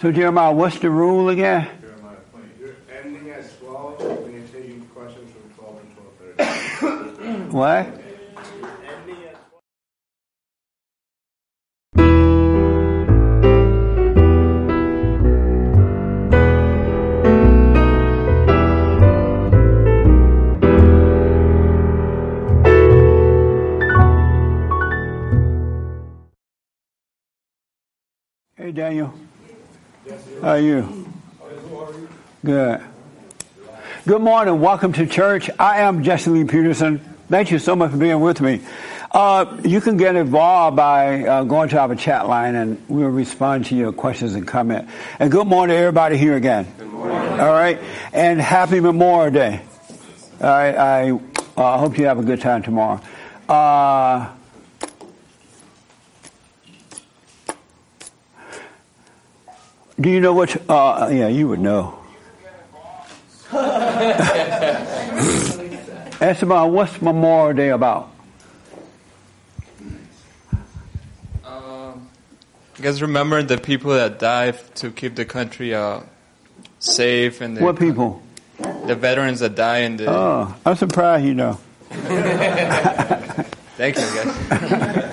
So Jeremiah, what's the rule again? Jeremiah 20. You're ending at 12 when you're taking questions from 12 and 12.30. What? ending at Hey Daniel. How are you? Good. Good morning. Welcome to church. I am Jesse Lee Peterson. Thank you so much for being with me. Uh, you can get involved by uh, going to our chat line and we'll respond to your questions and comments. And good morning to everybody here again. Good morning. All right. And happy Memorial Day. All right. I uh, hope you have a good time tomorrow. Do you know what? Uh, yeah, you would know. Ask about what's Memorial Day about? Um, you guys remember the people that died to keep the country uh, safe and the, What people? the veterans that die in the. Oh, I'm surprised you know. Thank you, guys.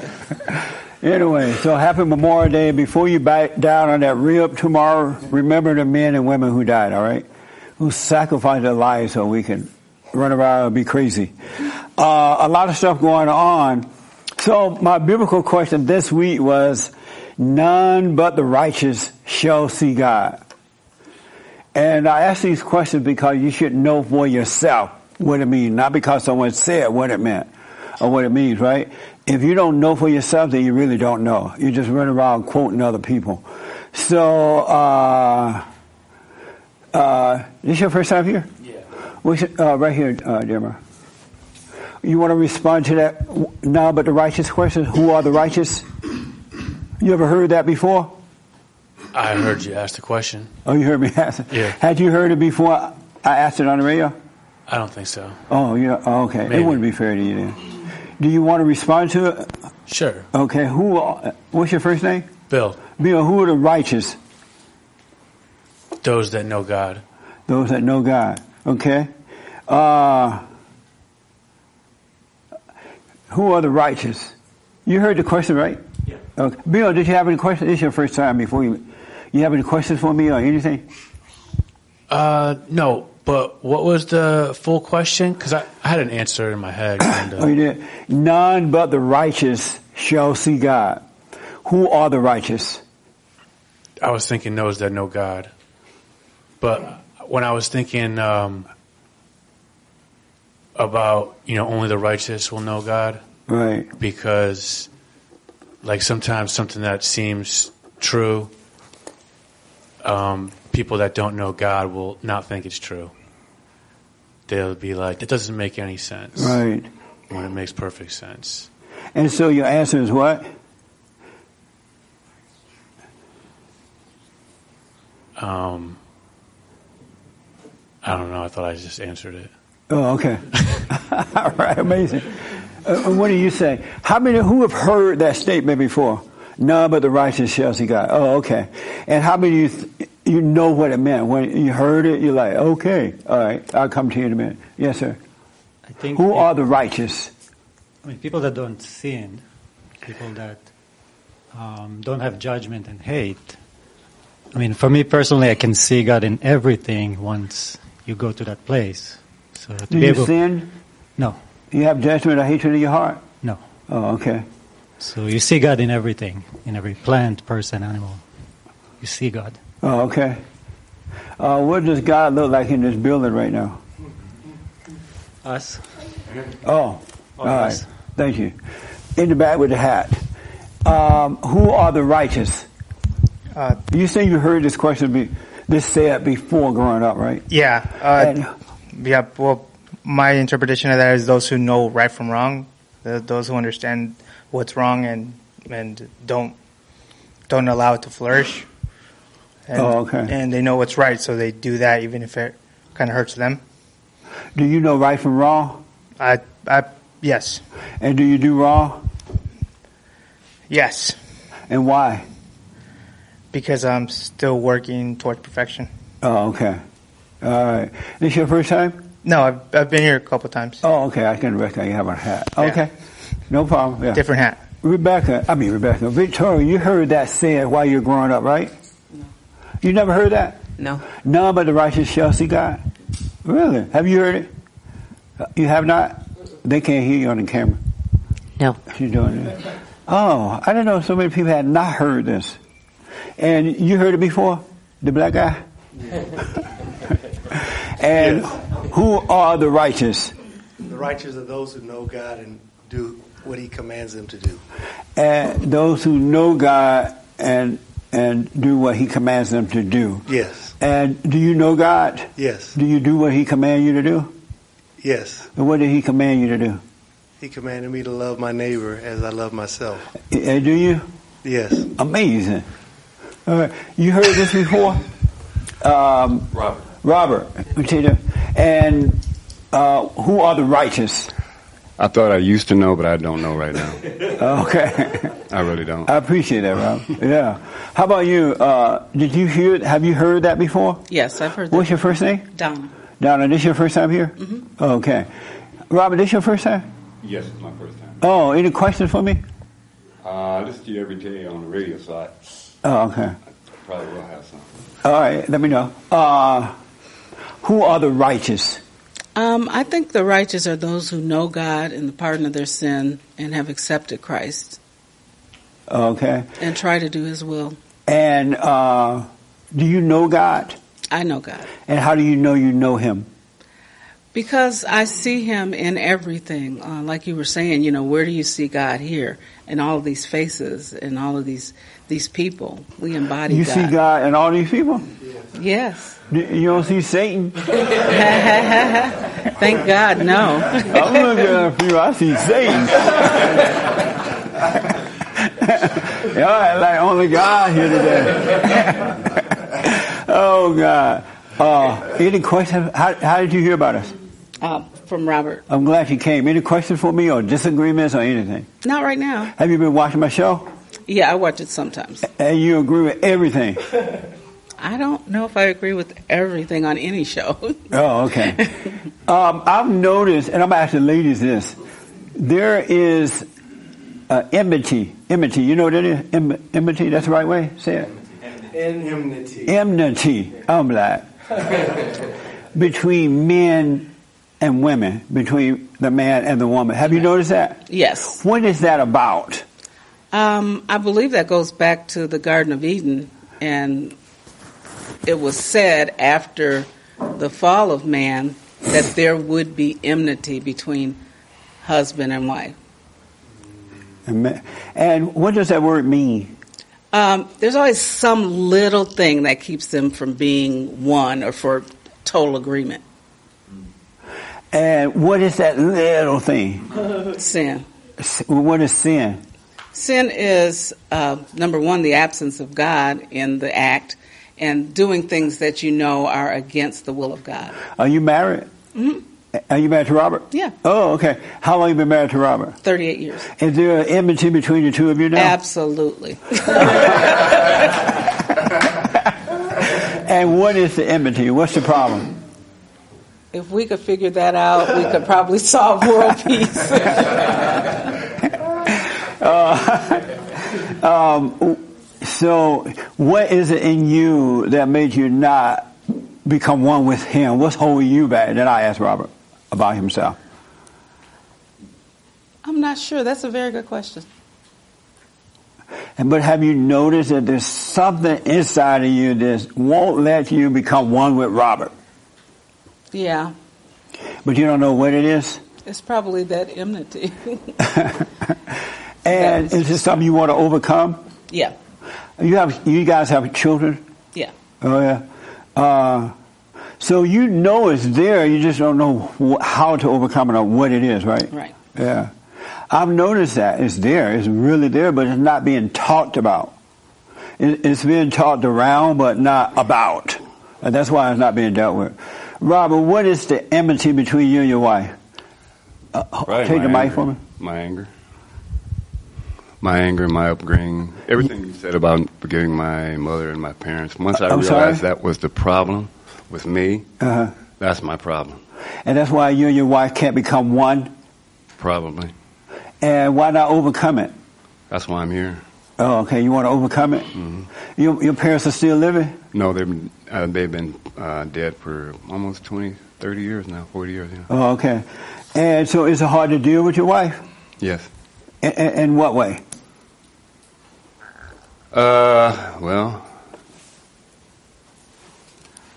Anyway, so happy Memorial Day. Before you bite down on that rib tomorrow, remember the men and women who died, all right? Who sacrificed their lives so we can run around and be crazy. Uh, a lot of stuff going on. So my biblical question this week was, none but the righteous shall see God. And I ask these questions because you should know for yourself what it means, not because someone said what it meant or what it means, right? If you don't know for yourself, then you really don't know. You just run around quoting other people. So, uh, uh, this your first time here? Yeah. We should, uh, right here, uh, Jeremiah. You want to respond to that now, but the righteous question? Who are the righteous? You ever heard that before? I heard you ask the question. Oh, you heard me ask it? Yeah. Had you heard it before I asked it on the radio? I don't think so. Oh, yeah. Oh, okay. Maybe. It wouldn't be fair to you then. Do you want to respond to it? Sure. Okay. Who? What's your first name? Bill, Bill. Who are the righteous? those that know God. Those that know God. Okay. Uh, who are the righteous? You heard the question, right? Yeah. Okay. Bill, did you have any questions? This is your first time before you. You have any questions for me or anything? Uh, no, but what was the full question? Because I, I had an answer in my head. And, Oh, you did. None but the righteous shall see God. Who are the righteous? I was thinking those that know God. But when I was thinking um, about, you know, only the righteous will know God, Right. because, like, sometimes something that seems true, um, people that don't know God will not think it's true. They'll be like, that doesn't make any sense. Right. When it makes perfect sense. And so your answer is what? Um, I don't know. I thought I just answered it. Oh, okay. All right, amazing. Uh, what do you say? How many who have heard that statement before? None but the righteous shall see God. Oh, okay. And how many you th- you know what it meant when you heard it? You're like, okay, all right. I'll come to you in a minute. Yes, sir. I think Who pe- are the righteous? I mean, people that don't sin, people that um, don't have judgment and hate. I mean, for me personally, I can see God in everything once you go to that place. So to Do be you able, sin? no, You have judgment or hatred in your heart? no. Oh, okay. So you see God in everything, in every plant, person, animal. You see God. Oh, okay. Uh, what does God look like in this building right now? Us. Oh, all right. us. Thank you. In the back with the hat. Um, who are the righteous? Uh, You say you heard this question be this said before growing up, right? yeah. Uh, And- yeah. Well, my interpretation of that is those who know right from wrong, those who understand what's wrong and and don't don't allow it to flourish. And, Oh, okay. And they know what's right, so they do that even if it kind of hurts them. do you know right from wrong? I, I, yes, And do you do wrong? yes, And why? Because I'm still working towards perfection. Oh, okay. All right. This your first time? No, I've, I've been here a couple times. Oh, okay. I can recognize you have a hat. Yeah. Okay. No problem. Yeah. Different hat. Rebecca, I mean Rebecca, Victoria, you heard that said while you were growing up, right? No. You never heard that? No. None but the righteous shall see God. Really? Have you heard it? Uh, You have not? They can't hear you on the camera. No. She's doing it. Oh, I didn't know so many people had not heard this. And you heard it before? The black guy? and who are the righteous? The righteous are those who know God and do what He commands them to do. And those who know God and and do what He commands them to do. Yes, And do you know God? yes, Do you do what He commands you to do? yes. And what did He command you to do? He commanded me to love my neighbor as I love myself. And do you? Yes. Amazing. All right. You heard this before? Um, Robert. Robert, let me tell you. And uh, who are the righteous? I thought I used to know, but I don't know right now. Okay. I really don't. I appreciate that, Rob. Yeah. How about you? Uh, did you hear? Have you heard that before? Yes, I've heard that. What's your first name? Donna. Donna, this your first time here? Mm-hmm. Okay. Robert, this your first time? Yes, it's my first time. Oh, any questions for me? Uh, I listen to you every day on the radio, so I Oh, okay. probably will have some. All right, let me know. Uh, who are the righteous? Um, I think the righteous are those who know God and the pardon of their sin and have accepted Christ Okay. and try to do His will. And uh, do you know God? I know God And how do you know you know Him? because I see Him in everything. Uh, like you were saying, you know, where do you see God here? In all of these faces and all of these these people, we embody You God. see God in all these people? Yes. You don't see Satan? Thank God, no. I'm looking at you. I see Satan. Y'all act like only God here today. oh God. Uh, any questions? How, how did you hear about us? Uh, from Robert. I'm glad you came. Any questions for me or disagreements or anything? Not right now. Have you been watching my show? Yeah, I watch it sometimes. And you agree with everything? I don't know if I agree with everything on any show. Oh, okay. um, I've noticed, and I'm asking ladies this: there is uh, enmity. Enmity. You know what that is? Em- enmity. That's the right way. Say it. Enmity. Enmity. I'm black. between men and women, between the man and the woman. Have you noticed that? yes. What is that about? Um, I believe that goes back to the Garden of Eden, and it was said after the fall of man that there would be enmity between husband and wife. And And what does that word mean? Um, there's always some little thing that keeps them from being one or for total agreement. And what is that little thing? Sin. What is sin? Sin is, uh, number one, the absence of God in the act and doing things that you know are against the will of God. Are you married? hmm Are you married to Robert? Yeah. Oh, okay. How long have you been married to Robert? 38 years. Is there an enmity between the two of you now? Absolutely. And what is the enmity? What's the problem? if we could figure that out, we could probably solve world peace. Um, so, what is it in you that made you not become one with him? What's holding you back? Then I asked Robert about himself. I'm not sure. That's a very good question. And but have you noticed that there's something inside of you that won't let you become one with Robert? Yeah, But you don't know what it is? it's probably that enmity. And is this something you want to overcome? yeah, You have, you guys have children? yeah. Oh yeah. Uh, so you know it's there, you just don't know wh- how to overcome it or what it is, right? Right. Yeah. I've noticed that it's there. It's really there, but it's not being talked about. It, it's being talked around, but not about. And that's why it's not being dealt with. Robert, what is the enmity between you and your wife? Uh, Right, take the mic anger. for me. My anger. My anger, my upbringing, everything you said about forgiving my mother and my parents. Once I I'm realized sorry? that was the problem with me, Uh-huh. that's my problem. And that's why you and your wife can't become one. Probably. And why not overcome it? That's why I'm here. Oh, okay. You want to overcome it? hmm Your, your parents are still living? No, they've been, uh, they've been uh, dead for almost 20, 30 years now, 40 years. Yeah. Oh, okay. And so is it hard to deal with your wife? Yes. In what way? Uh, well,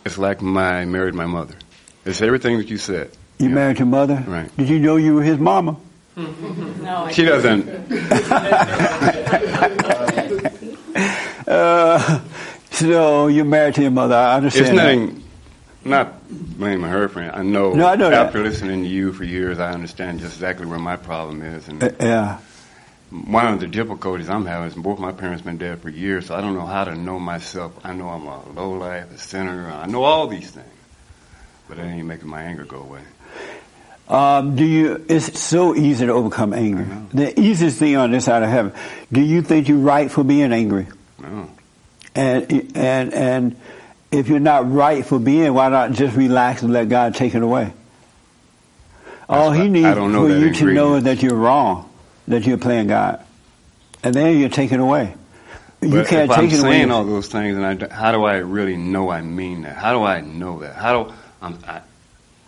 it's like my married my mother. It's everything that you said. You Yeah. married your mother? Right. Did you know you were his mama? No, I She doesn't. Uh, so you're married to your mother. I understand. It's that. nothing. Not blaming her for it. I know. No, I know that. After listening to you for years, I understand just exactly where my problem is, and Uh, yeah. One of the difficulties I'm having is both my parents been dead for years, so I don't know how to know myself. I know I'm a low life, a sinner. I know all these things, but it ain't making my anger go away. Um, do you? It's so easy to overcome anger. The easiest thing on this side of heaven. Do you think you're right for being angry? No. And and and if you're not right for being, why not just relax and let God take it away? All That's He needs I don't know for you to know that you're wrong, that you're playing God, and then you take it away. you But can't if take I'm it away. saying all those things, and I, how do I really know I mean that? How do I know that? How do I'm, I?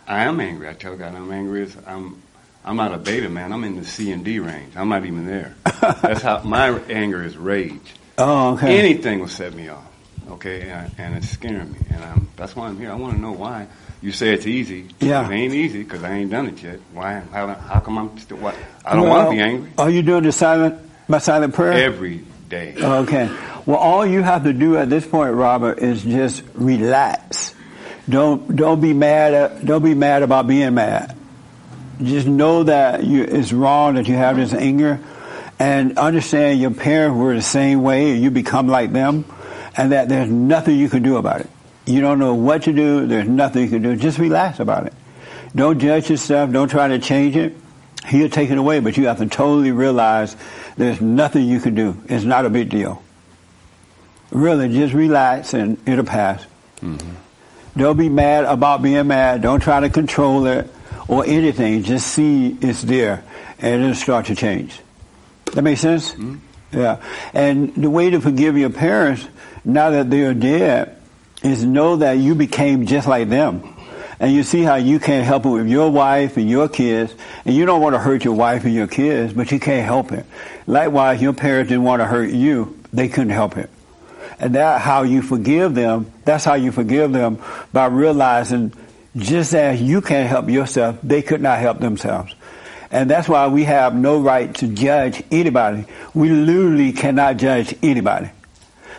I am angry. I tell God I'm angry. It's- I'm I'm not a beta man. I'm in the C and D range. I'm not even there. That's how my anger is rage. oh, okay. Anything will set me off. Okay, and, and it's scaring me, and I'm, that's why I'm here. I want to know why. You say it's easy. Yeah. It ain't easy because I ain't done it yet. Why? How, how come I'm still? What? I don't Well, want to be angry Are you doing the silent, my silent prayer? every day. Okay. Well, all you have to do at this point, Robert, is just relax. Don't don't be mad. At, don't be mad about being mad. Just know that you, it's wrong that you have this anger, and understand your parents were the same way. And you become like them, and that there's nothing you can do about it. You don't know what to do. There's nothing you can do. Just relax about it. Don't judge yourself. Don't try to change it. He'll take it away, but you have to totally realize there's nothing you can do. It's not a big deal. Really, just relax and it'll pass. Mm-hmm. Don't be mad about being mad. Don't try to control it or anything. Just see it's there and it'll start to change. That makes sense? Mm-hmm. Yeah. And the way to forgive your parents now that they're dead is know that you became just like them. And you see how you can't help it with your wife and your kids, and you don't want to hurt your wife and your kids, but you can't help it. Likewise, your parents didn't want to hurt you, they couldn't help it. And that how you forgive them, that's how you forgive them by realizing just as you can't help yourself, they could not help themselves. And that's why we have no right to judge anybody. We literally cannot judge anybody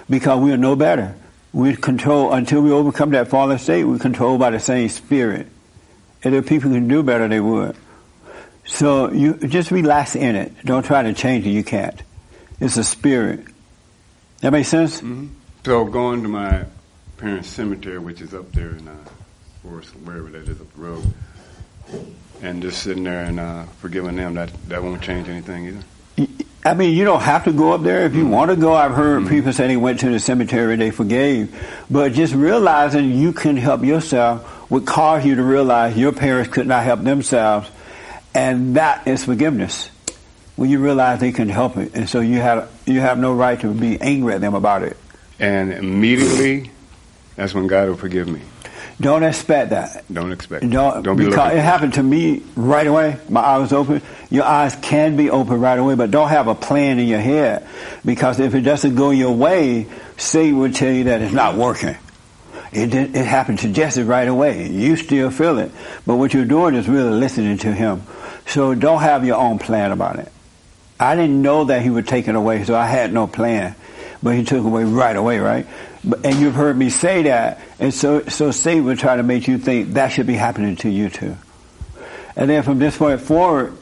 because we are no better. We control until we overcome that fallen state. We're controlled by the same spirit. And if people can do better, they would. So you just relax in it. Don't try to change it. You can't. It's a spirit. That makes sense? hmm So going to my parents' cemetery, which is up there in uh, Forest, wherever that is up the road, and just sitting there and uh, forgiving them, that that won't change anything either. I mean, you don't have to go up there if you mm. want to go. I've heard mm. people say they went to the cemetery, they forgave. But just realizing you can help yourself would cause you to realize your parents could not help themselves. And that is forgiveness. When you realize they can help it. And so you have, you have no right to be angry at them about it. And immediately, that's when God will forgive me. Don't expect that. Don't expect. it. Don't, Don't be because looking. it happened to me right away. My eyes open. Your eyes can be open right away, but don't have a plan in your head because if it doesn't go your way, Satan will tell you that it's not working. It did, it happened to Jesse right away. You still feel it, but what you're doing is really listening to him. So don't have your own plan about it. I didn't know that he would take it away, so I had no plan. But he took away right away, right? And you've heard me say that, and so so Satan would try to make you think that should be happening to you too. And then from this point forward,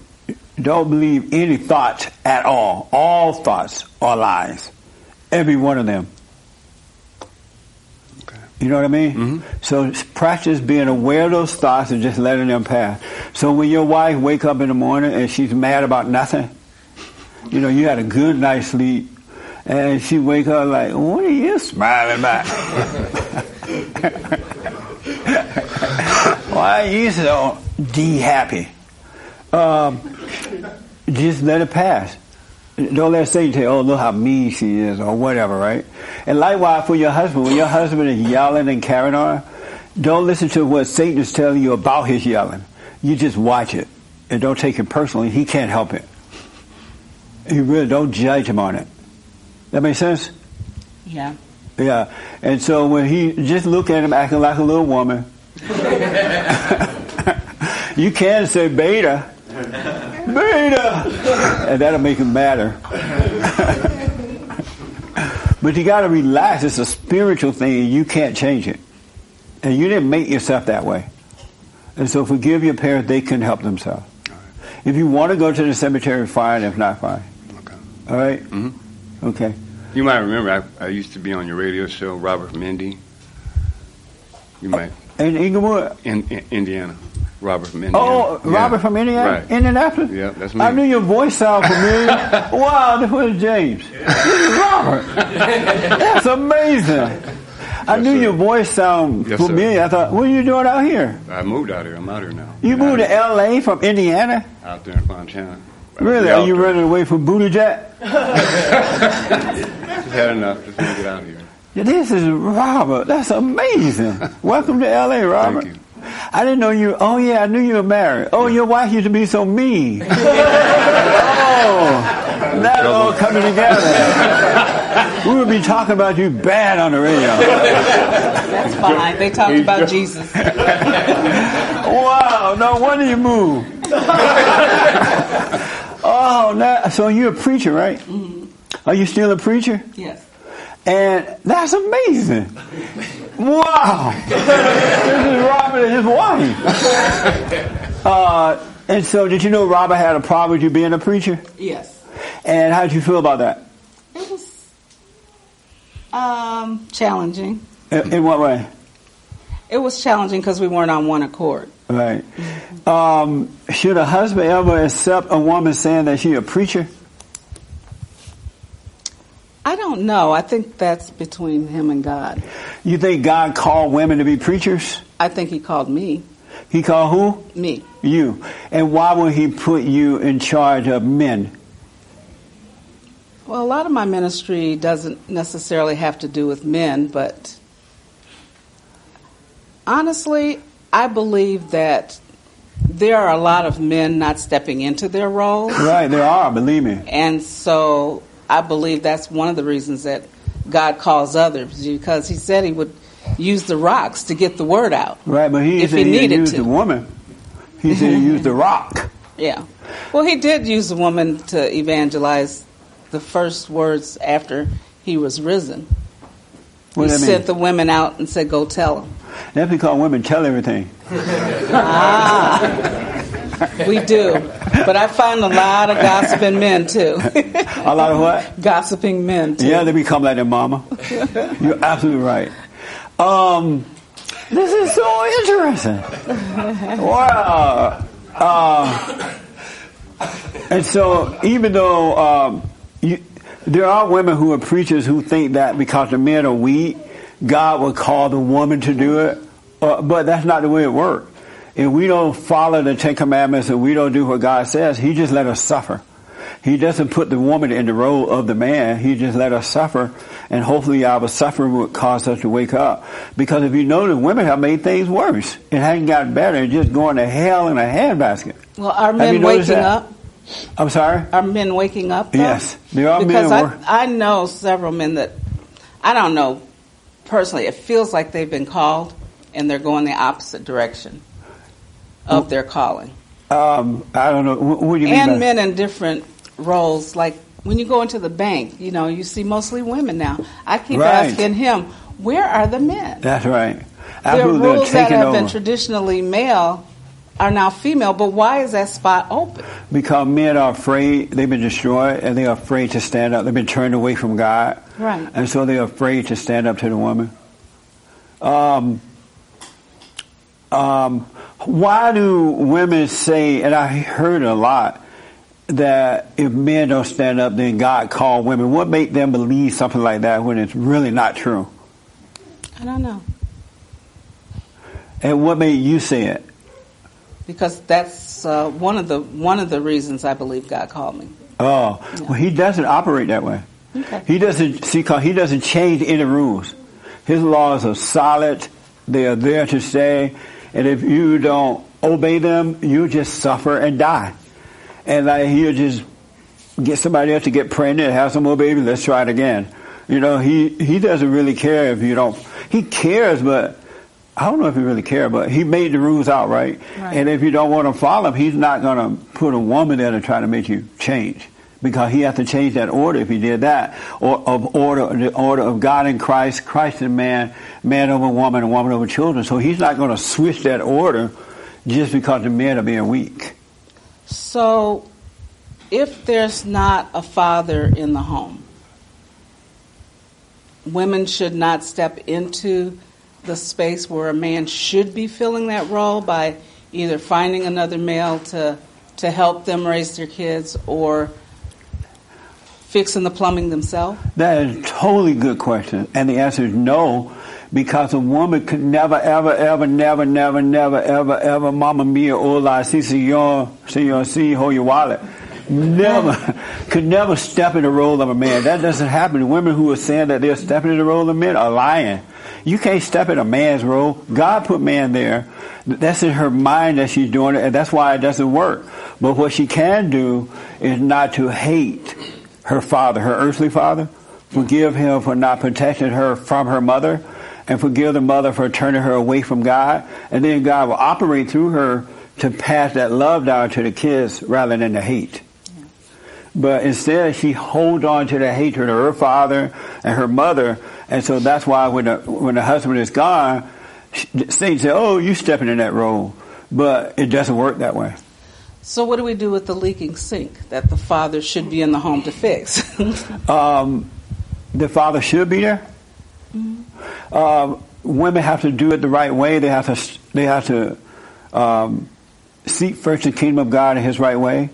don't believe any thoughts at all. All thoughts are lies. Every one of them. You know what I mean? Mhm. So practice being aware of those thoughts and just letting them pass. So when your wife wake up in the morning and she's mad about nothing, You know, you had a good night's sleep, and she wake up like, what are you smiling about? Why are you so de happy? Um, just let it pass. Don't let Satan tell you, oh, look how mean she is, or whatever, right? And likewise for your husband, when your husband is yelling and carrying on, don't listen to what Satan is telling you about his yelling. You just watch it and don't take it personally. He can't help it. You really don't judge him on it. That makes sense? Yeah. Yeah. And so when he just look at him acting like a little woman, you can say beta. Beta! And that'll make him madder. but you gotta relax. It's a spiritual thing and you can't change it. And you didn't make yourself that way. And so forgive your parents, they can help themselves. If you want to go to the cemetery, fine. If not, fine. Okay. All right? Mm-hmm. Okay. You might remember I, I used to be on your radio show, Robert Mindy. You oh, might In Inglewood? in, in Indiana, Robert Mindy. Oh, Yeah. Robert from Indiana? Right. Indianapolis? Yeah, that's me. I knew your voice sounded familiar. wow, this was James. This is Robert. That's amazing. I Yes, knew sir. your voice sounded Yes, sir. familiar. I thought, what are you doing out here? I moved out here. I'm out here now. You moved to L.A. from Indiana? out there in Fontana. Really? Are you running away from Booty Jack? Just had enough. Just want to get out of here. This is Robert. That's amazing. Welcome to L.A., Robert. Thank you. I didn't know you. Oh yeah, I knew you were married. Oh, your wife used to be so mean. oh, that's all coming together. we would be talking about you bad on the radio. That's fine. They talked about Jesus. Wow, no wonder you moved. Oh, now, so you're a preacher, right? Are you still a preacher? Yes. And that's amazing. Wow. this is Robert and his wife. Uh, and so, did you know Robert had a problem with you being a preacher? Yes. And how did you feel about that? It was um, challenging. In, in what way? It was challenging because we weren't on one accord. Right. Um, should a husband ever accept a woman saying that she's a preacher? I don't know. I think that's between him and God. You think God called women to be preachers? I think he called me. He called who? Me. You. And why would he put you in charge of men? Well, a lot of my ministry doesn't necessarily have to do with men, but honestly, I believe that there are a lot of men not stepping into their roles. Right, there are, believe me. And so I believe that's one of the reasons that God calls others because he said he would use the rocks to get the word out. Right, but he If he he needed used to. the woman. He said he used the rock. Yeah. Well, he did use the woman to evangelize the first words after he was risen. What he sent mean? the women out and said, "Go tell them." That's because women tell everything. ah, We do, but I find a lot of gossiping men too. A lot of what? gossiping men too. Yeah, they become like their mama. You're absolutely right. Um, this is so interesting. Wow. Uh, and so, even though um, you, there are women who are preachers who think that because the men are weak, God would call the woman to do it, uh, but that's not the way it works. If we don't follow the Ten Commandments and we don't do what God says, He just let us suffer. He doesn't put the woman in the role of the man. He just let us suffer, and hopefully our suffering would cause us to wake up. Because if you know the women have made things worse, it hasn't gotten better. It's just going to hell in a handbasket. Well, are men waking that? up? I'm sorry. Are men waking up? Though? Yes, there are men because wor- I, I know several men that I don't know personally. It feels like they've been called and they're going the opposite direction of their calling. Um, I don't know. What, do you mean? and men in different roles. Like when you go into the bank, you know, you see mostly women now. I keep Right. asking him, where are the men? That's right. There are rules that have over been traditionally male are now female, but why is that spot open? because men are afraid. They've been destroyed, and they're afraid to stand up. They've been turned away from God, Right. and so they're afraid to stand up to the woman. Um, um, why do women say, and I heard a lot, that if men don't stand up, then God called women. What made them believe something like that when it's really not true? I don't know. And what made you say it? Because that's uh, one of the one of the reasons I believe God called me. Oh, well, he doesn't operate that way. Okay. He doesn't see. He doesn't change any rules. His laws are solid. They are there to stay. And if you don't obey them, you just suffer and die. And like he'll just get somebody else to get pregnant, have some more babies. Let's try it again. You know, he he doesn't really care if you don't. He cares, but I don't know if he really cares. But he made the rules out right. Right. And if you don't want to follow him, he's not going to put a woman there to try to make you change. Because he has to change that order if he did that, or of order, the order of God and Christ, Christ and man, man over woman, and woman over children. So he's not going to switch that order just because the men are being weak. So, if there's not a father in the home, women should not step into the space where a man should be filling that role by either finding another male to to help them raise their kids or fixing the plumbing themselves. That is a totally good question. And the answer is no, because a woman could never, ever, ever, never, never, never, ever, ever, mama mia, hola, si señor, señor, si, hold your wallet. Never, could never step in the role of a man. That doesn't happen. Women who are saying that they're stepping in the role of men are lying. You can't step in a man's role. God put man there. That's in her mind that she's doing it, and that's why it doesn't work. But what she can do is not to hate her father, her earthly father, forgive him for not protecting her from her mother, and forgive the mother for turning her away from God. And then God will operate through her to pass that love down to the kids rather than the hate. But instead, she holds on to the hatred of her father and her mother, and so that's why when the when the husband is gone, Satan says, "Oh, you stepping in that role," but it doesn't work that way. So, what do we do with the leaking sink that the father should be in the home to fix? Um, the father should be there. Um, women have to do it the right way. They have to they have to um, seek first the kingdom of God in His right way.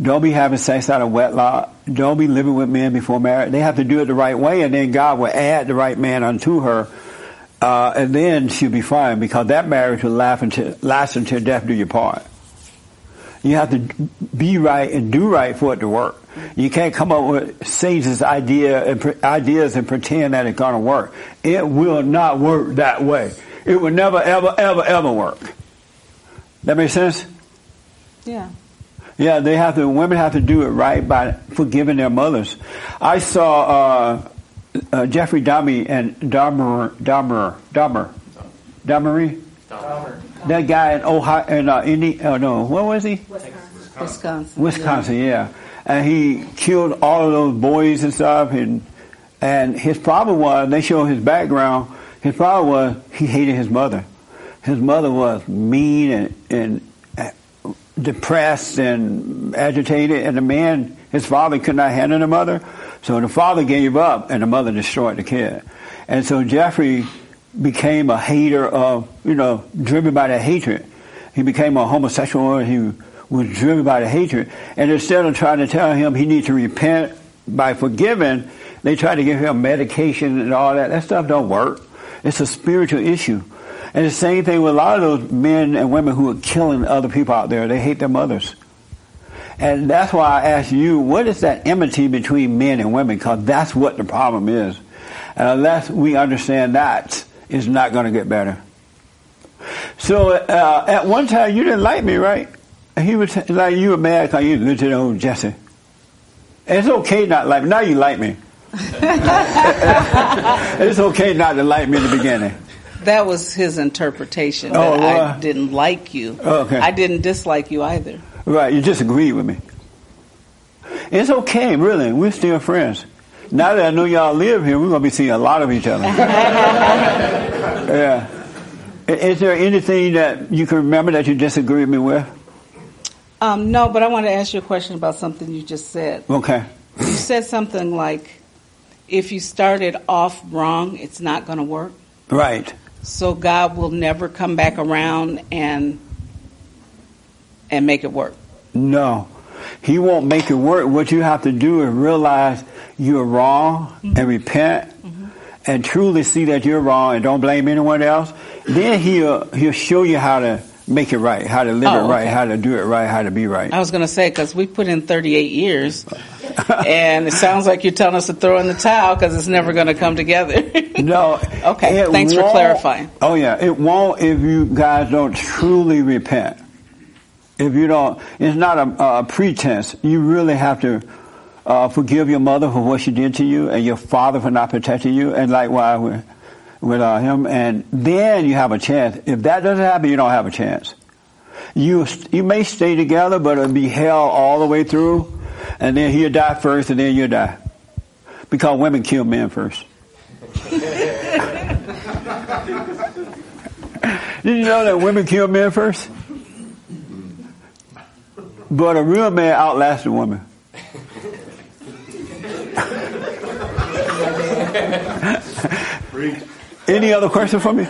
Don't be having sex out of wedlock. Don't be living with men before marriage. They have to do it the right way, and then God will add the right man unto her, uh, and then she'll be fine because that marriage will last until, last until death do your part. You have to be right and do right for it to work. You can't come up with Satan's idea and ideas and pretend that it's going to work. It will not work that way. It will never, ever, ever, ever work. That makes sense? yeah. Yeah, they have to. Women have to do it right by forgiving their mothers. I saw uh, uh, Jeffrey Dahmer and Dahmer, Dahmer, Dahmer, Dahmery. That guy in Ohio, in uh, Indi- oh no, what was he? Wisconsin. Wisconsin, yeah. And he killed all of those boys and stuff. And and his problem was they show his background. His problem was he hated his mother. His mother was mean and and depressed and agitated. And the man, his father, could not handle the mother. So the father gave up, and the mother destroyed the kid. And so Jeffrey became a hater of, you know, driven by the hatred. He became a homosexual. He was driven by the hatred. And instead of trying to tell him he needs to repent by forgiving, they try to give him medication and all that. That stuff don't work. It's a spiritual issue. And the same thing with a lot of those men and women who are killing other people out there. They hate their mothers. And that's why I ask you, what is that enmity between men and women? Because that's what the problem is. And unless we understand that, it's not going to get better. So uh, at one time, you didn't like me, right? He was like you were mad because you to old Jesse. It's okay not like me. Now you like me. it's okay not to like me in the beginning. That was his interpretation. Oh, that well. I didn't like you. Okay. I didn't dislike you either. Right, you disagree with me. It's okay, really. We're still friends. Now that I know y'all live here, we're going to be seeing a lot of each other. yeah. Is there anything that you can remember that you disagree with me with? Um, no, but I want to ask you a question about something you just said. Okay. You said something like, if you started off wrong, it's not going to work. Right. So God will never come back around and and make it work. No. He won't make it work. What you have to do is realize you're wrong and mm-hmm. repent mm-hmm. and truly see that you're wrong and don't blame anyone else. Then he'll he'll show you how to make it right, how to live Oh, it right, okay. how to do it right, how to be right. I was going to say because we put in 38 years, and it sounds like you're telling us to throw in the towel because it's never going to come together. No. Okay, thanks for clarifying. Oh yeah, it won't if you guys don't truly repent. If you don't, it's not a, a pretense. You really have to uh, forgive your mother for what she did to you, and your father for not protecting you, and likewise with, with uh, him. And then you have a chance. If that doesn't happen, you don't have a chance. You you may stay together, but it'll be hell all the way through, and then he'll die first, and then you'll die, because women kill men first. Did you know that women kill men first? But a real man outlasts a woman. Any other question for me?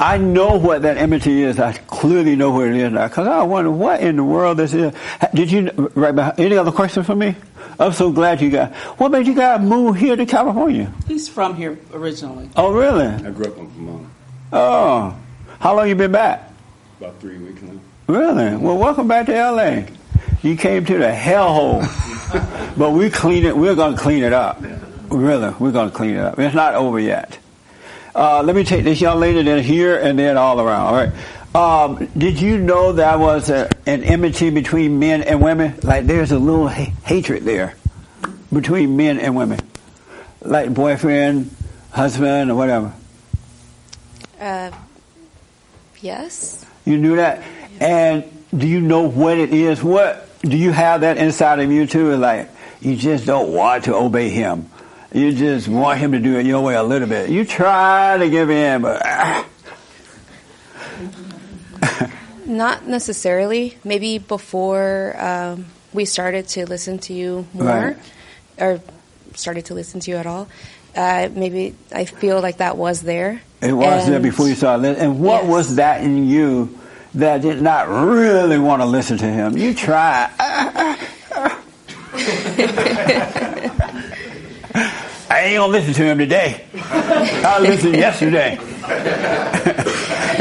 I know what that enmity is. I clearly know what it is now. Because I wonder what in the world this is. Did you, right behind, any other question for me? I'm so glad you got, what made you guys move here to California? He's from here originally. Oh, really? I grew up in Pomona. Oh. How long you been back? About three weeks now. Really? Well, welcome back to LA. You came to the hellhole, but we clean it. We're going to clean it up. Really, we're going to clean it up. It's not over yet. Uh, let me take this young lady then here and then all around. All right. Um, did you know that was a, an enmity between men and women? Like there's a little ha- hatred there between men and women, like boyfriend, husband, or whatever. Uh, yes. You knew that? And do you know what it is? What do you have that inside of you too? Like you just don't want to obey him. You just want him to do it your way a little bit. You try to give in, but ah, Not necessarily. Maybe before um, we started to listen to you more, Right. or started to listen to you at all, uh, maybe I feel like that was there. it was there before you started. listening. And what Yes. was that in you that did not really want to listen to him? You try. I ain't gonna listen to him today. I listened yesterday.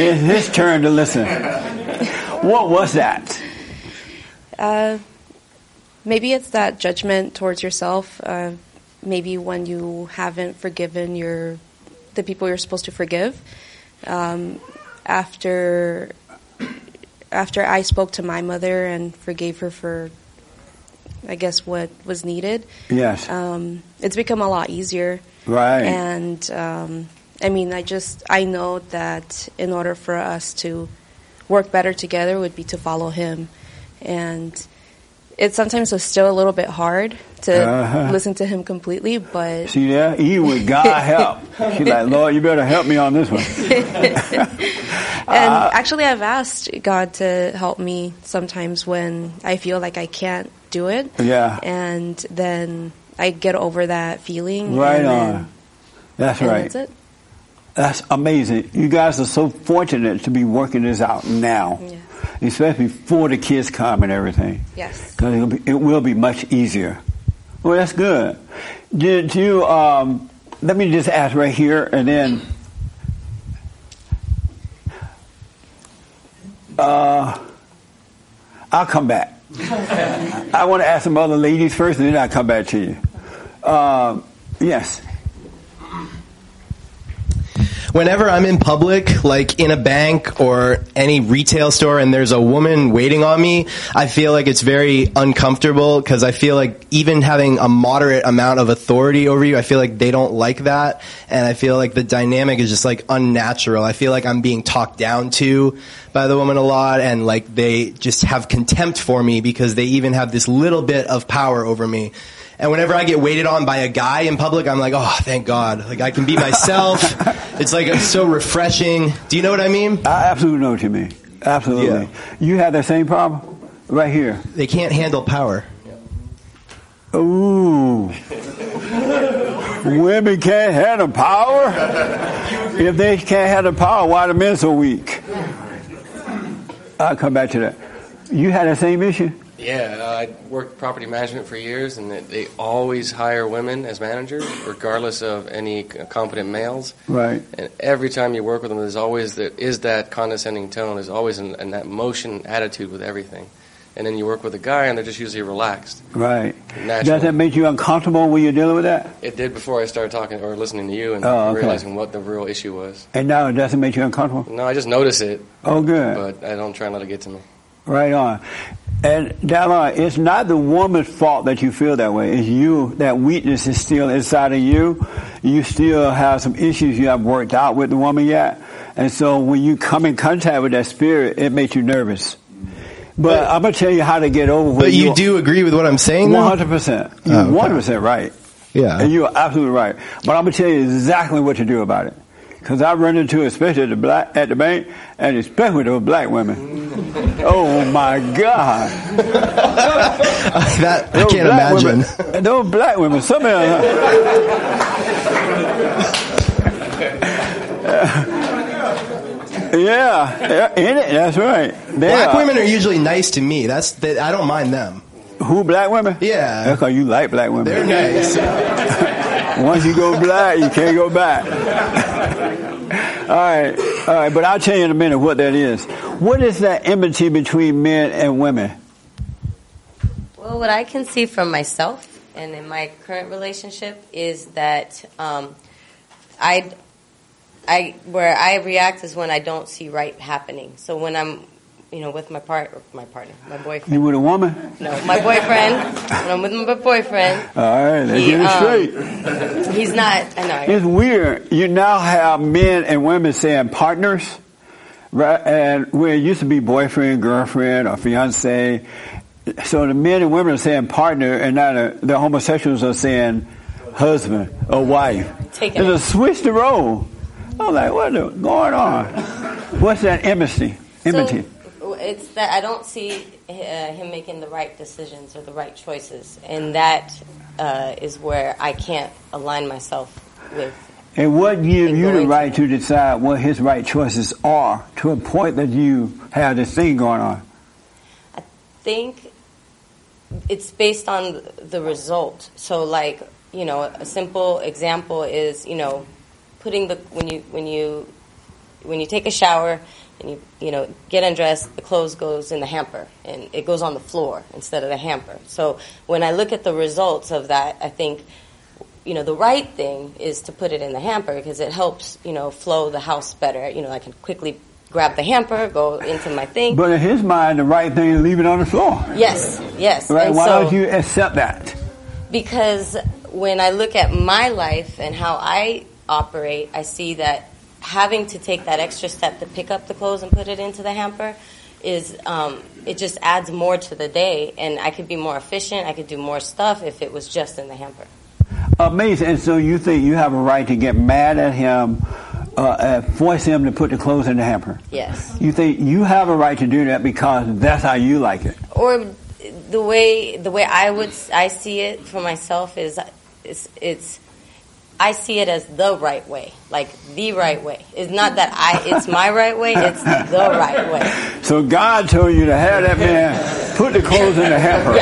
it's his turn to listen. What was that? Uh, maybe it's that judgment towards yourself. Uh, maybe when you haven't forgiven your the people you're supposed to forgive. Um, after after I spoke to my mother and forgave her for, I guess what was needed. Yes. Um, it's become a lot easier. Right. And um, I mean, I just I know that in order for us to work better together would be to follow him, and it sometimes was still a little bit hard to Uh-huh. listen to him completely, but See there? He would God help. She's like, Lord, you better help me on this one. and Uh, actually I've asked God to help me sometimes when I feel like I can't do it. Yeah. And then I get over that feeling. Right and then- on. That's right. That's it. That's amazing. You guys are so fortunate to be working this out now, Yeah. especially before the kids come and everything. Yes. Because it will be much easier. Well, that's good. Did you? Um, let me just ask right here, and then. Uh, I'll come back. I want to ask some other ladies first, and then I'll come back to you. Um, yes. Whenever I'm in public, like in a bank or any retail store, and there's a woman waiting on me, I feel like it's very uncomfortable because I feel like even having a moderate amount of authority over you, I feel like they don't like that. And I feel like the dynamic is just like unnatural. I feel like I'm being talked down to by the woman a lot and like they just have contempt for me because they even have this little bit of power over me. And whenever I get waited on by a guy in public, I'm like, oh, thank God. Like I can be myself. it's like it's so refreshing. Do you know what I mean? I absolutely know what you mean. Absolutely. You have that same problem right here. They can't handle power. Ooh. Women can't handle power? If they can't handle power, why the men so weak? I'll come back to that. You had the same issue? Yeah, uh, I worked property management for years, and they- they always hire women as managers, regardless of any competent males. Right. And every time you work with them, there's always there is that condescending tone. There's always an, an that motion attitude with everything. And then you work with a guy, and they're just usually relaxed. Right. Natural. Does that make you uncomfortable when you're dealing with that? It did before I started talking or listening to you and Oh, okay. realizing what the real issue was. And now it doesn't make you uncomfortable? No, I just notice it. Oh, good. But I don't try and let it get to me. Right on. And Dallon, it's not the woman's fault that you feel that way. It's you. That weakness is still inside of you. You still have some issues you haven't worked out with the woman yet. And so when you come in contact with that spirit, it makes you nervous. But, I'm going to tell you how to get over it. But you do agree with what I'm saying, 100%. You're Oh, okay. 100% right. Yeah. And you're absolutely right. But I'm going to tell you exactly what to do about it. Because I run into, especially at the, black, at the bank, and especially with black women. oh my God. that, I Those can't imagine. Women, those black women, some of them. yeah, in it, that's right. They Black are- women are usually nice to me. That's that. I don't mind them. Who black women? Yeah. That's because you like black women. They're nice. Once you go black, you can't go back. All right, all right. But I'll tell you in a minute what that is. What is that enmity between men and women? Well, what I can see from myself and in my current relationship is that um, I, I, where I react is when I don't see right happening. So when I'm, you know, with my part, my partner, my boyfriend. You with a woman? No, my boyfriend. when I'm with my boyfriend, All right, let's he, get it um, straight. he's not. I know. It's weird. You now have men and women saying partners, right? And where it used to be boyfriend, girlfriend, or fiance. So the men and women are saying partner, and now the, the homosexuals are saying husband or wife. Taking There's a switch the role. I'm like, what's going on? What's that enmity? Enmity. So it's that I don't see uh, him making the right decisions or the right choices, and that uh, is where I can't align myself with. And what gives you the going to- right to decide what his right choices are to a point that you have this thing going on? I think it's based on the result. So, like you know, a simple example is you know, putting the when you when you when you take a shower and you you know get undressed, the clothes goes in the hamper and it goes on the floor instead of the hamper. So when I look at the results of that, I think. You know, the right thing is to put it in the hamper because it helps, you know, flow the house better. You know, I can quickly grab the hamper, go into my thing. But in his mind, the right thing is leave it on the floor. Yes, yes. Right? And Why so- don't you accept that? Because when I look at my life and how I operate, I see that having to take that extra step to pick up the clothes and put it into the hamper is um, it just adds more to the day, and I could be more efficient. I could do more stuff if it was just in the hamper. Amazing. And so you think you have a right to get mad at him, uh, and force him to put the clothes in the hamper? Yes. You think you have a right to do that because that's how you like it? Or the way the way I would I see it for myself is it's, it's I see it as the right way, like the right way. It's not that I it's my right way; it's the right way. So God told you to have that man put the clothes in the hamper.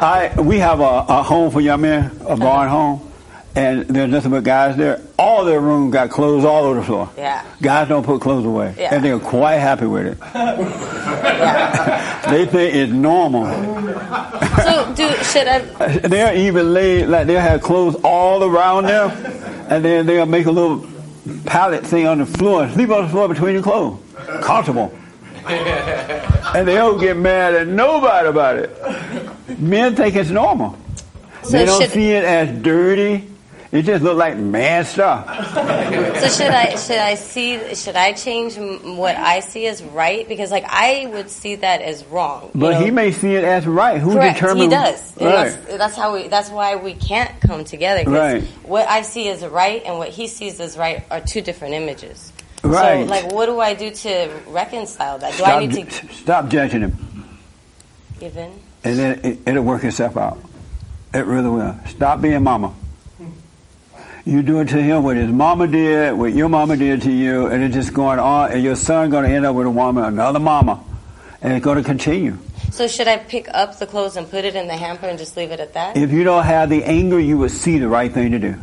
I we have a, a home for young men, a BOND home, and there's nothing but guys there. All their room got clothes all over the floor. Yeah. Guys don't put clothes away, Yeah. and they're quite happy with it. they think it's normal. So, do should I? They'll even lay like they'll have clothes all around them, and then they'll make a little pallet thing on the floor, sleep on the floor between the clothes, comfortable. And they don't get mad at nobody about it. Men think it's normal. So they don't should- see it as dirty. It just look like man stuff. So should I should I see should I change what I see as right because like I would see that as wrong. But know? he may see it as right. Who Correct, determines? he does. Right. that's, that's how we. That's why we can't come together. Right. What I see as right and what he sees as right are two different images. Right. So, like, what do I do to reconcile that? Do Stop, I need to stop judging him, give in? and then it, it'll work itself out. It really will. Stop being mama. You do it to him what his mama did, what your mama did to you, and it's just going on, and your son going to end up with a woman, another mama, and it's going to continue. So should I pick up the clothes and put it in the hamper and just leave it at that? If you don't have the anger, you would see the right thing to do.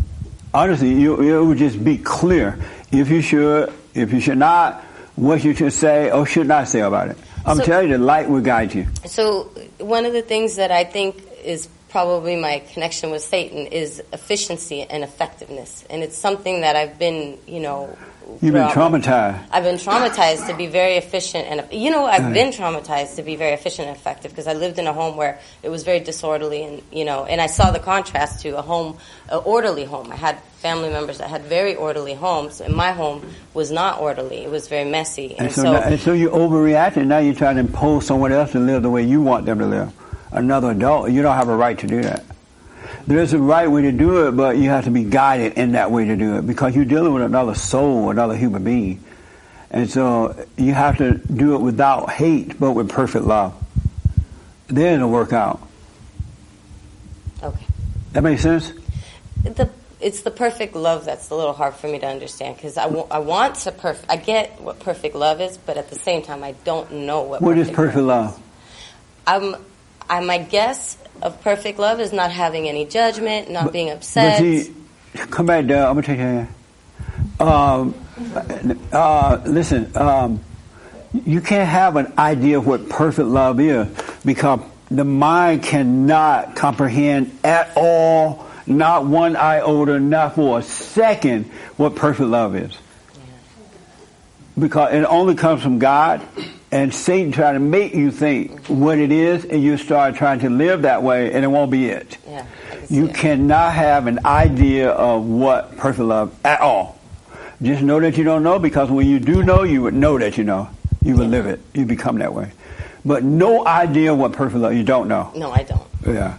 Honestly, you, it would just be clear if you should, if you should not, what you should say or should not say about it. I'm So- telling you, the light will guide you. So one of the things that I think is probably my connection with Satan is efficiency and effectiveness, and it's something that I've been, you know, You've been traumatized. I've been traumatized to be very efficient and you know I've been traumatized to be very efficient and effective because I lived in a home where it was very disorderly and you know and I saw the contrast to a home an orderly home. I had family members that had very orderly homes and my home was not orderly. It was very messy. And so, now, and so you overreact, and now you're trying to impose someone else to live the way you want them to live. Another adult, you don't have a right to do that. There's a right way to do it, but you have to be guided in that way to do it because you're dealing with another soul, another human being. And so you have to do it without hate, but with perfect love. Then it'll work out. Okay. That makes sense? the it's the perfect love that's a little hard for me to understand because I want to perf- I get what perfect love is, but at the same time I don't know what. What is perfect perfect love? I'm, I my guess of perfect love is not having any judgment, not being But upset. see, come back down. I'm gonna take your hand. Um, uh, listen, um, you can't have an idea of what perfect love is because the mind cannot comprehend at all, not one iota, not for a second, what perfect love is. Because it only comes from God, and Satan try to make you think what it is, and you start trying to live that way, and it won't be it. yeah, You cannot have an idea of what perfect love at all. Just know that you don't know because when you do know, you would know that you know. You would live it. You become that way. But no idea what perfect love, you don't know. no, I don't. Yeah.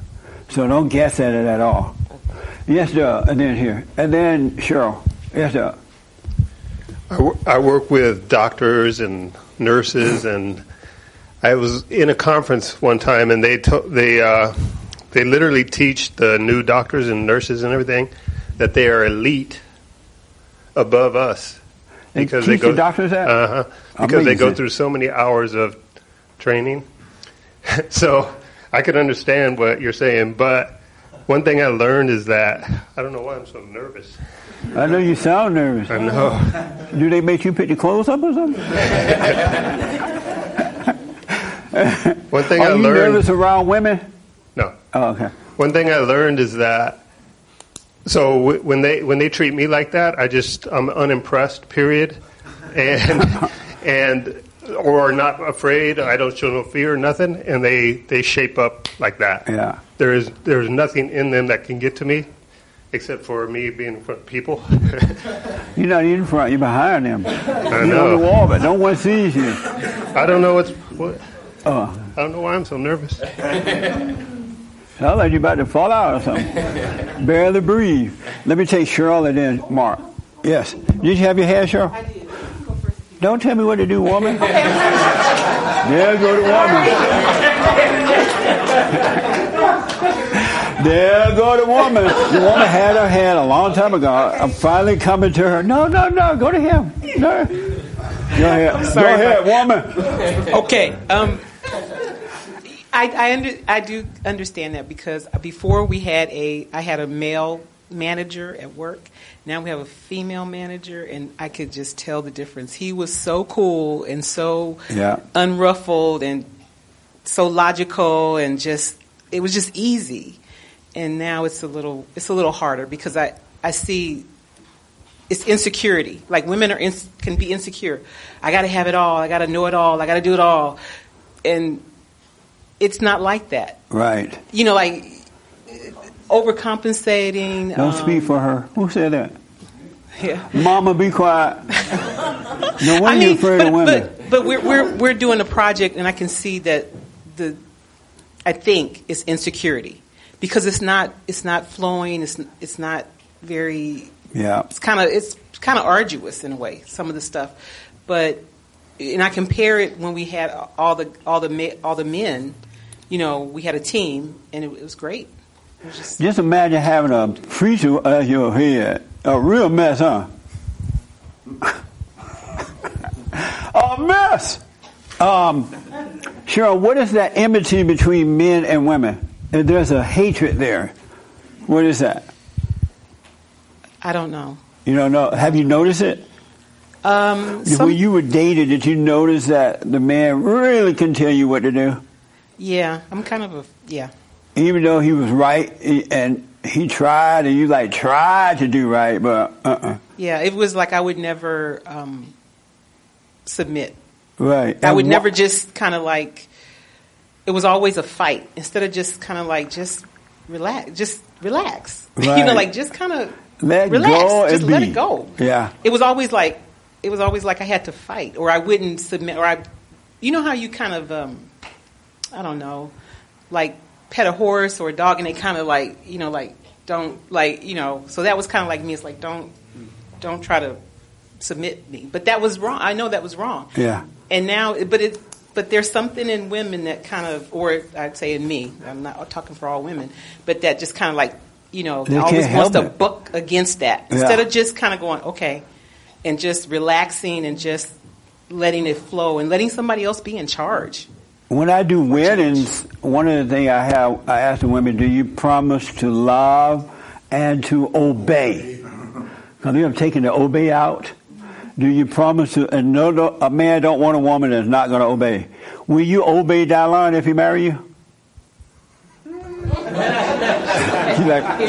So don't guess at it at all. Yes, sir. And then here. And then Cheryl. Yes, sir. I wo- I work with doctors and nurses, and I was in a conference one time, and they to, they uh, they literally teach the new doctors and nurses and everything that they are elite above us They because teach they go doctors that? uh-huh, because they go through so many hours of training. so I could understand what you're saying, but one thing I learned is that I don't know why I'm so nervous. I know you sound nervous. I know. Do they make you pick your clothes up or something? One thing Are I you learned. nervous around women? No. Oh, okay. One thing I learned is that so w- when they when they treat me like that, I just I'm unimpressed. Period, and and or not afraid. I don't show no fear or nothing, and they they shape up like that. Yeah. There is there's nothing in them that can get to me, except for me being in front of people. You're not in front, you're behind them. I You're on know. the wall, but no one sees you. I don't know what's what. Oh. I don't know why I'm so nervous. Sounds like you're about to fall out or something. Barely breathe. Let me take Cheryl and then Mark. Yes. Did you have your hair, Cheryl? I did. Don't tell me what to do, woman. yeah, go to woman. There go the woman. The woman had her hand a long time ago. I'm finally coming to her. No, no, no. Go to him. No. Go ahead. Go sorry ahead, woman. okay. Um, I I, under, I do understand that because before we had a I had a male manager at work. Now we have a female manager, and I could just tell the difference. He was so cool and so Yeah. unruffled and so logical and just it was just easy. And now it's a little it's a little harder because I I see it's insecurity. Like women are in, can be insecure. I got to have it all. I got to know it all. I got to do it all. And it's not like that. Right. You know, like overcompensating. Don't um, speak for her. Who said that? Yeah. Mama, be quiet. No wonder I you're mean, afraid but, of women. but but we're we're we're doing a project, and I can see that the I think it's insecurity because it's not it's not flowing. It's it's not very. yeah. It's kind of it's kind of arduous in a way. Some of the stuff, but and I compare it when we had all the all the me- all the men. You know, we had a team, and it, it was great. It was just, Just imagine having a preacher as your head. A real mess, huh? a mess! Um, Cheryl, what is that enmity between men and women? If There's a hatred there. What is that? I don't know. You don't know. Have you noticed it? Um, some- when you were dated, did you notice that the man really can tell you what to do? yeah, I'm kind of a yeah. Even though he was right and he tried and you like tried to do right, but uh-uh. Yeah, it was like I would never um, submit. Right. I And would wha- never just kind of like. It was always a fight instead of just kind of like just relax, just relax. you know, like just kind of Let relax, go just let be. it go. Yeah. It was always like it was always like I had to fight, or I wouldn't submit, or I, you know how you kind of, um, I don't know, like pet a horse or a dog, and they kind of like, you know, like don't like, you know. So that was kind of like me. It's like don't, don't try to submit me. But that was wrong. I know that was wrong. Yeah. And now, but it, but there's something in women that kind of, or I'd say in me. I'm not talking for all women, but that just kind of like, you know, They always wants to it. buck against that Yeah. instead of just kind of going, okay, and just relaxing and just letting it flow and letting somebody else be in charge. When I do weddings, one of the things I have, I ask the women, do you promise to love and to obey? Because we have taken the obey out. Do you promise to, and no, no, a man don't want a woman that's not going to obey. Will you obey Dallon if he marry you? She's like,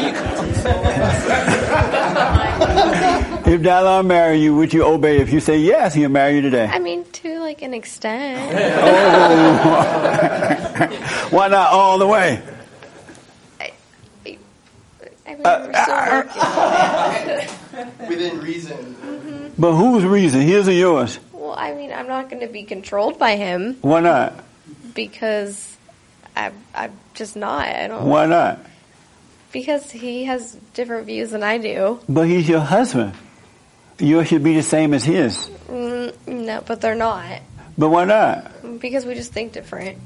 if Dallon marry you, would you obey? If you say yes, he'll marry you today. I mean, to like an extent. Why not all the way? I mean, we're still working. Within reason. Mm-hmm. But whose reason? His or yours? Well, I mean, I'm not going to be controlled by him Why not? because I, I'm just not. I don't. Why not? Because he has different views than I do. But he's your husband. Yours should be the same as his. Mm, no, but they're not But why not? because we just think different.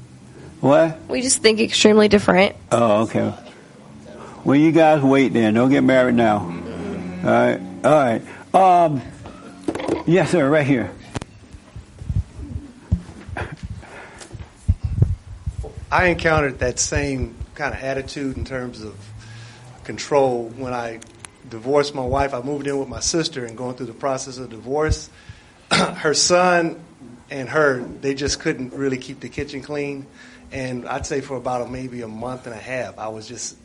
What? We just think extremely different. Oh, okay. Well, you guys wait then. Don't get married now. All right. All right. Um, yes, sir. Right here. I encountered that same kind of attitude in terms of control when I divorced my wife. I moved in with my sister and going through the process of divorce. her son and her, they just couldn't really keep the kitchen clean. And I'd say for about a, maybe a month and a half, I was just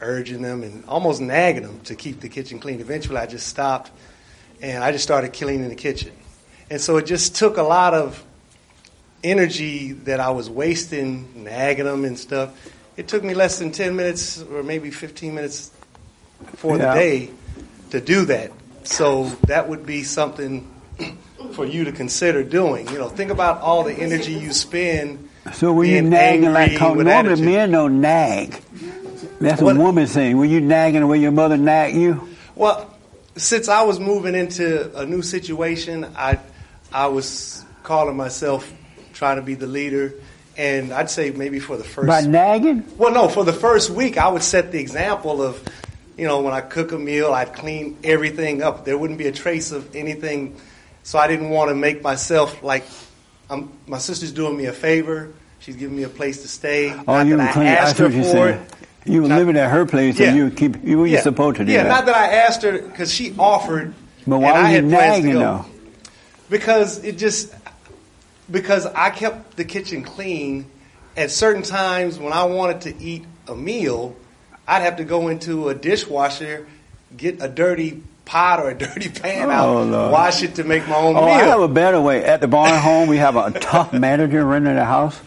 urging them and almost nagging them to keep the kitchen clean. Eventually, I just stopped and I just started cleaning the kitchen. And so it just took a lot of energy that I was wasting, nagging them and stuff. It took me less than 10 minutes or maybe 15 minutes for Yeah. the day to do that. So that would be something for you to consider doing. You know, think about all the energy you spend. So were you nagging like how with normally attitude. men don't nag? That's a What- woman thing. Were you nagging the way your mother nagged you? Well, since I was moving into a new situation, I I was calling myself trying to be the leader, and I'd say maybe for the first By nagging? Well, no, for the first week, I would set the example of, you know, when I cook a meal, I'd clean everything up. There wouldn't be a trace of anything. So I didn't want to make myself like, I'm, my sister's doing me a favor. She's giving me a place to stay. Oh, Not you that I cleaning. I asked her for it. You were Not- living at her place, Yeah. and you keep you were Yeah. supposed to do Yeah, that. not that I asked her because she offered. but why and I you had nagging though? Because it just because I kept the kitchen clean. At certain times when I wanted to eat a meal, I'd have to go into a dishwasher, get a dirty pot or a dirty pan Oh, out, Lord. wash it to make my own Oh, I have a better way. At the BOND home, we have a tough manager renting the house.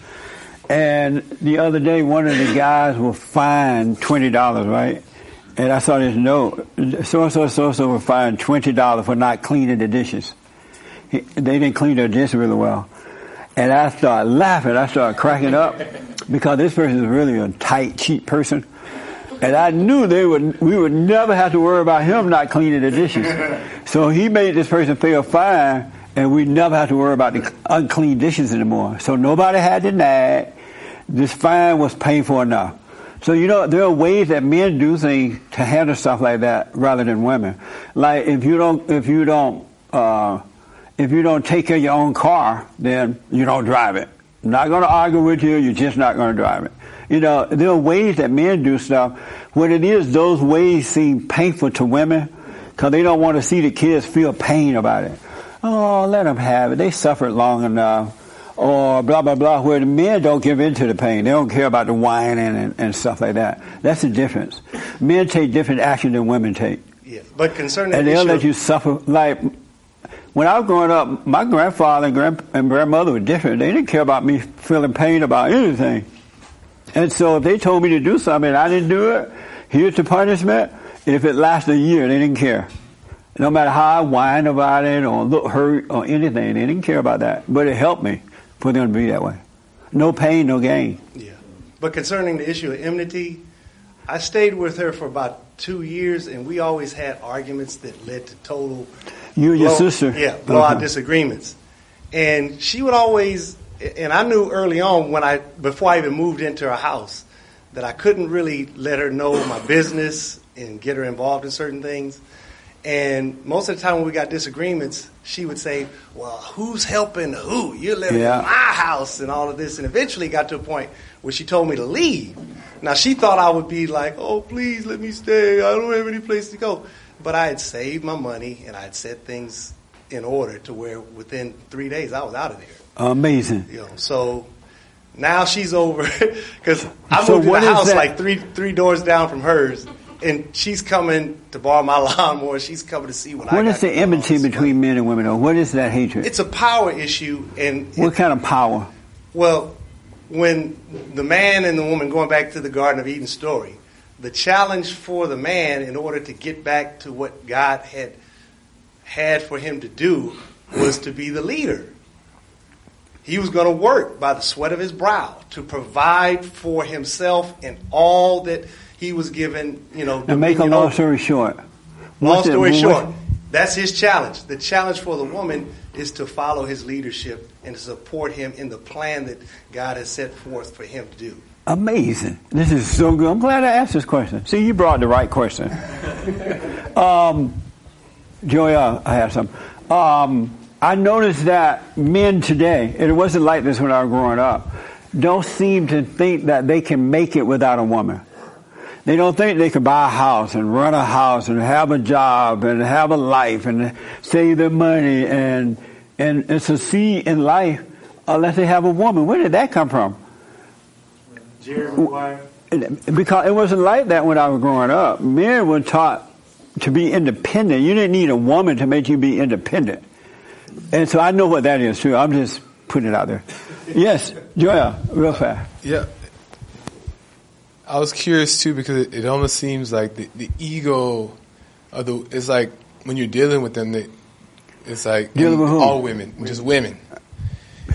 And the other day, one of the guys was fined twenty dollars, right? And I saw this note: so and so, so and so were fined twenty dollars for not cleaning the dishes. He, they didn't clean their dishes really well. And I started laughing. I started cracking up because this person is really a tight, cheap person. And I knew they would, we would never have to worry about him not cleaning the dishes. So he made this person pay a fine and we never have to worry about the unclean dishes anymore. So nobody had to nag. This fine was painful enough. So you know, there are ways that men do things to handle stuff like that rather than women. Like if you don't, if you don't, uh, if you don't take care of your own car, then you don't drive it. I'm not going to argue with you. You're just not going to drive it. You know, there are ways that men do stuff. What it is, those ways seem painful to women because they don't want to see the kids feel pain about it. Oh, let them have it. They suffered long enough. Or blah, blah, blah, where the men don't give in to the pain. They don't care about the whining and, and stuff like that. That's the difference. Men take different action than women take. Yeah, but concerning And they'll issue, let you suffer. Like, when I was growing up, my grandfather and, grand, and grandmother were different. They didn't care about me feeling pain about anything. And so if they told me to do something and I didn't do it, here's the punishment. If it lasted a year, they didn't care. No matter how I whined about it or look hurt or anything, they didn't care about that. But it helped me for them to be that way. No pain, no gain. Yeah. But concerning the issue of enmity, I stayed with her for about two years, and we always had arguments that led to total. You and your blow- sister? Yeah, blowout Okay. disagreements. And she would always, and I knew early on when I, before I even moved into her house, that I couldn't really let her know my business and get her involved in certain things. And most of the time when we got disagreements, she would say, Well, who's helping who? You're living Yeah. in my house and all of this. And eventually got to a point where she told me to leave. Now, she thought I would be like, Oh, please let me stay. I don't have any place to go. But I had saved my money and I had set things in order to where within three days I was out of there. Amazing. You know, so now she's over because I So moved to the house like three three doors down from hers, and she's coming to borrow my lawnmower. She's coming to see what, I What got. What is the enmity between men and women? Or what is that hatred? It's a power issue, and what kind of power? well, when the man and the woman going back to the Garden of Eden story, the challenge for the man in order to get back to what God had had for him to do was to be the leader. He was going to work by the sweat of his brow to provide for himself and all that he was given, you know. To make a long story short. Long story short, that's his challenge. The challenge for the woman is to follow his leadership and to support him in the plan that God has set forth for him to do. Amazing. This is so good. I'm glad I asked this question. See, you brought the right question. um, Joey, uh, I have some. Um, I noticed that men today, and it wasn't like this when I was growing up, don't seem to think that they can make it without a woman. They don't think they can buy a house and run a house and have a job and have a life and save their money and and, and succeed in life unless they have a woman. Where did that come from? Because it wasn't like that when I was growing up. Men were taught to be independent. You didn't need a woman to make you be independent. And so I know what that is too. I'm just putting it out there. Yes, Joya, real fast. Yeah. I was curious too because it, almost seems like the, the ego of the it's like when you're dealing with them, they, it's like Dealing with all women, just women.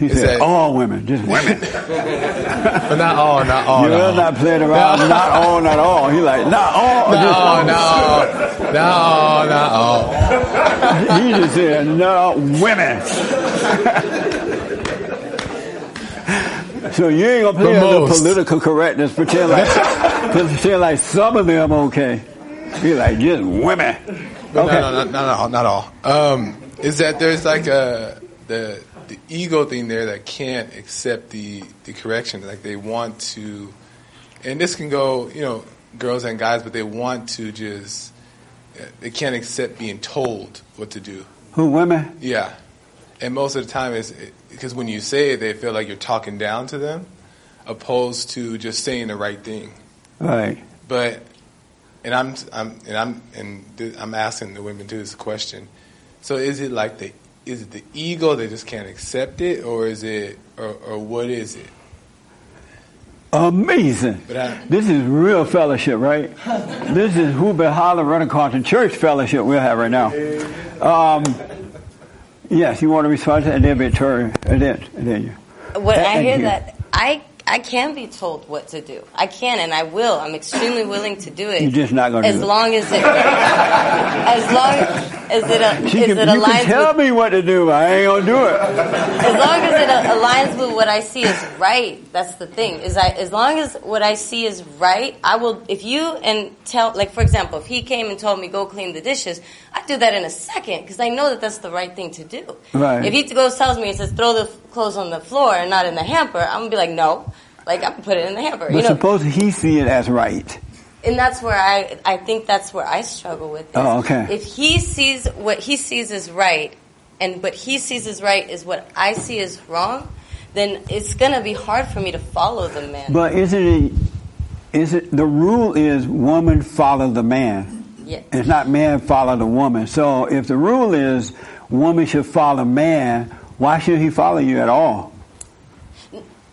He It's said, all women, just women. but not all, not all. You're not all. not playing around. Not all, not all. He like, not all. No, just no, no, not all. He just said, no, women. so you ain't gonna play The the political correctness, pretend like, pretend like some of them okay. He like, just women. But Okay. no, no, no, not all. Not all. Um, is that there's like a the the ego thing there that can't accept the the correction. Like they want to, and this can go, you know, girls and guys, but they want to just they can't accept being told what to do. Who, women? Yeah, and most of the time is because when you say it, they feel like you're talking down to them, opposed to just saying the right thing. Right. But and I'm I'm and I'm and th- I'm asking the women too this question. So is it like the is it the ego they just can't accept it, or is it or, or what is it? Amazing. But I, This is real fellowship, right? This is who been hollering running across church fellowship we'll have right now. Um, yes, you want to respond to that? And then and then, and then you. When I hear you. that, I I can be told what to do. I can, and I will. I'm extremely willing to do it. You're just not gonna as do it. long as it as long as it a, She is can, it you can tell with me what to do, I ain't gonna do it. as long as it aligns with what I see is right, that's the thing. Is I as long as what I see is right, I will. If you and tell, like for example, if he came and told me go clean the dishes, I'd do that in a second because I know that that's the right thing to do. Right. If he goes tells me and says throw the clothes on the floor and not in the hamper, I'm gonna be like no, like I'm gonna put it in the hamper. But you know, suppose he see it as right. and that's where I I think that's where I struggle with. This. Oh, okay. If he sees what he sees as right, and what he sees as right is what I see as wrong, then it's gonna be hard for me to follow the man. But isn't it? Is it the rule is woman follow the man? Yeah. It's not man follow the woman. So if the rule is woman should follow man, why should he follow you at all?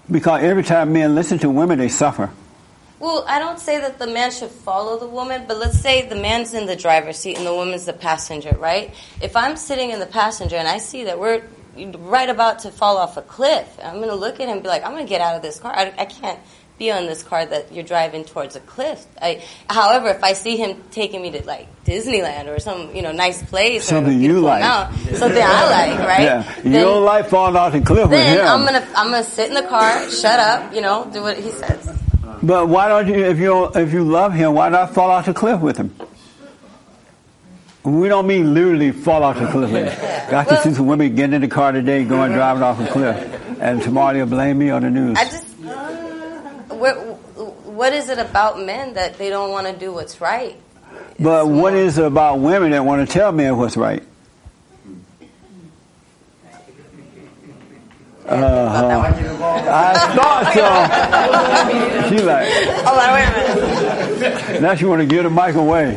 Because every time men listen to women, they suffer. Well, I don't say that the man should follow the woman, but let's say the man's in the driver's seat and the woman's the passenger, right? If I'm sitting in the passenger and I see that we're right about to fall off a cliff, I'm going to look at him and be like, I'm going to get out of this car. I, I can't be on this car that you're driving towards a cliff. I, however, if I see him taking me to like Disneyland or some you know nice place, or Something you like. mountain, something I like, right? Yeah. You Then- don't like falling off the cliff with Then him. I'm gonna I'm gonna sit in the car, shut up, you know, do what he says. But why don't you, if you if you love him, why not fall off the cliff with him? We don't mean literally fall off the cliff. Got to see some women getting in the car today, going driving off a cliff, and tomorrow they'll blame me on the news. I just what what is it about men that they don't want to do what's right? But what is it about women that want to tell men what's right? Uh, I thought so. She like, Hold on, wait a minute. now she want to give the mic away.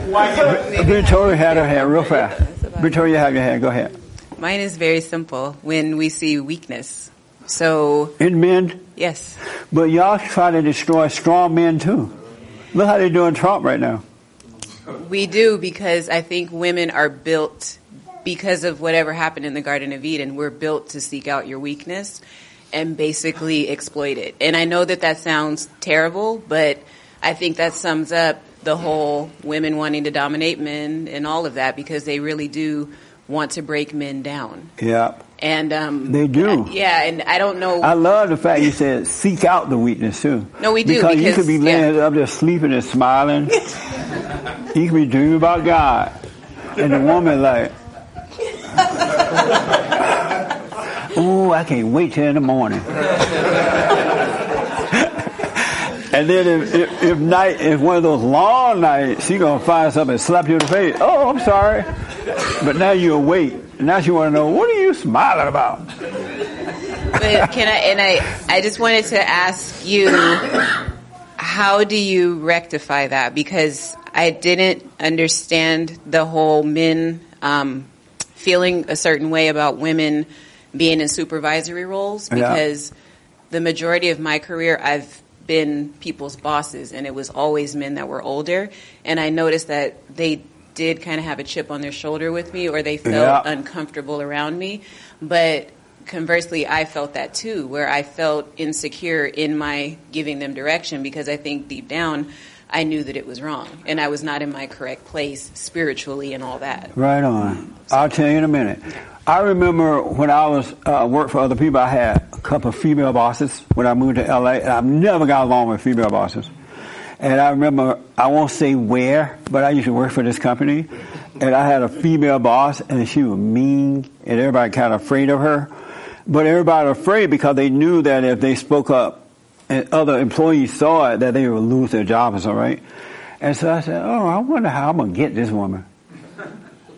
Victoria had her hand real fast. Victoria, have your hand. Go ahead. Mine is very simple. When we see weakness, so In men, yes, but y'all try to destroy strong men too. Look how they're doing Trump right now. we do because I think women are built because of whatever happened in the Garden of Eden. We're built to seek out your weakness and basically exploit it. And I know that that sounds terrible, but I think that sums up the whole women wanting to dominate men and all of that because they really do want to break men down. Yeah, And um, they do. yeah, and I don't know. I love the fact you said seek out the weakness too. No, we do, because, you because- could be laying up there sleeping and smiling. you could be dreaming about God, and the woman like, "Ooh, I can't wait till in the morning." and then if, if, if night, if one of those long nights, she gonna find something and slap you in the face. Oh, I'm sorry, but now you're awake. Now she want to know what are you smiling about? but can I? And I, I just wanted to ask you, how do you rectify that? Because I didn't understand the whole men um, feeling a certain way about women being in supervisory roles. Yeah. Because the majority of my career, I've been people's bosses, and it was always men that were older. And I noticed that they did kind of have a chip on their shoulder with me, or they felt Yeah. uncomfortable around me. But conversely, I felt that too, where I felt insecure in my giving them direction because I think deep down I knew that it was wrong and I was not in my correct place spiritually and all that. Right on. I'll tell you in a minute. I remember when I was uh, worked for other people, I had a couple of female bosses when I moved to LA, and I've never got along with female bosses. And I remember, I won't say where, but I used to work for this company, and I had a female boss, and she was mean, and everybody kind of afraid of her. But everybody afraid because they knew that if they spoke up and other employees saw it, that they would lose their jobs, all right? And so I said, oh, I wonder how I'm going to get this woman.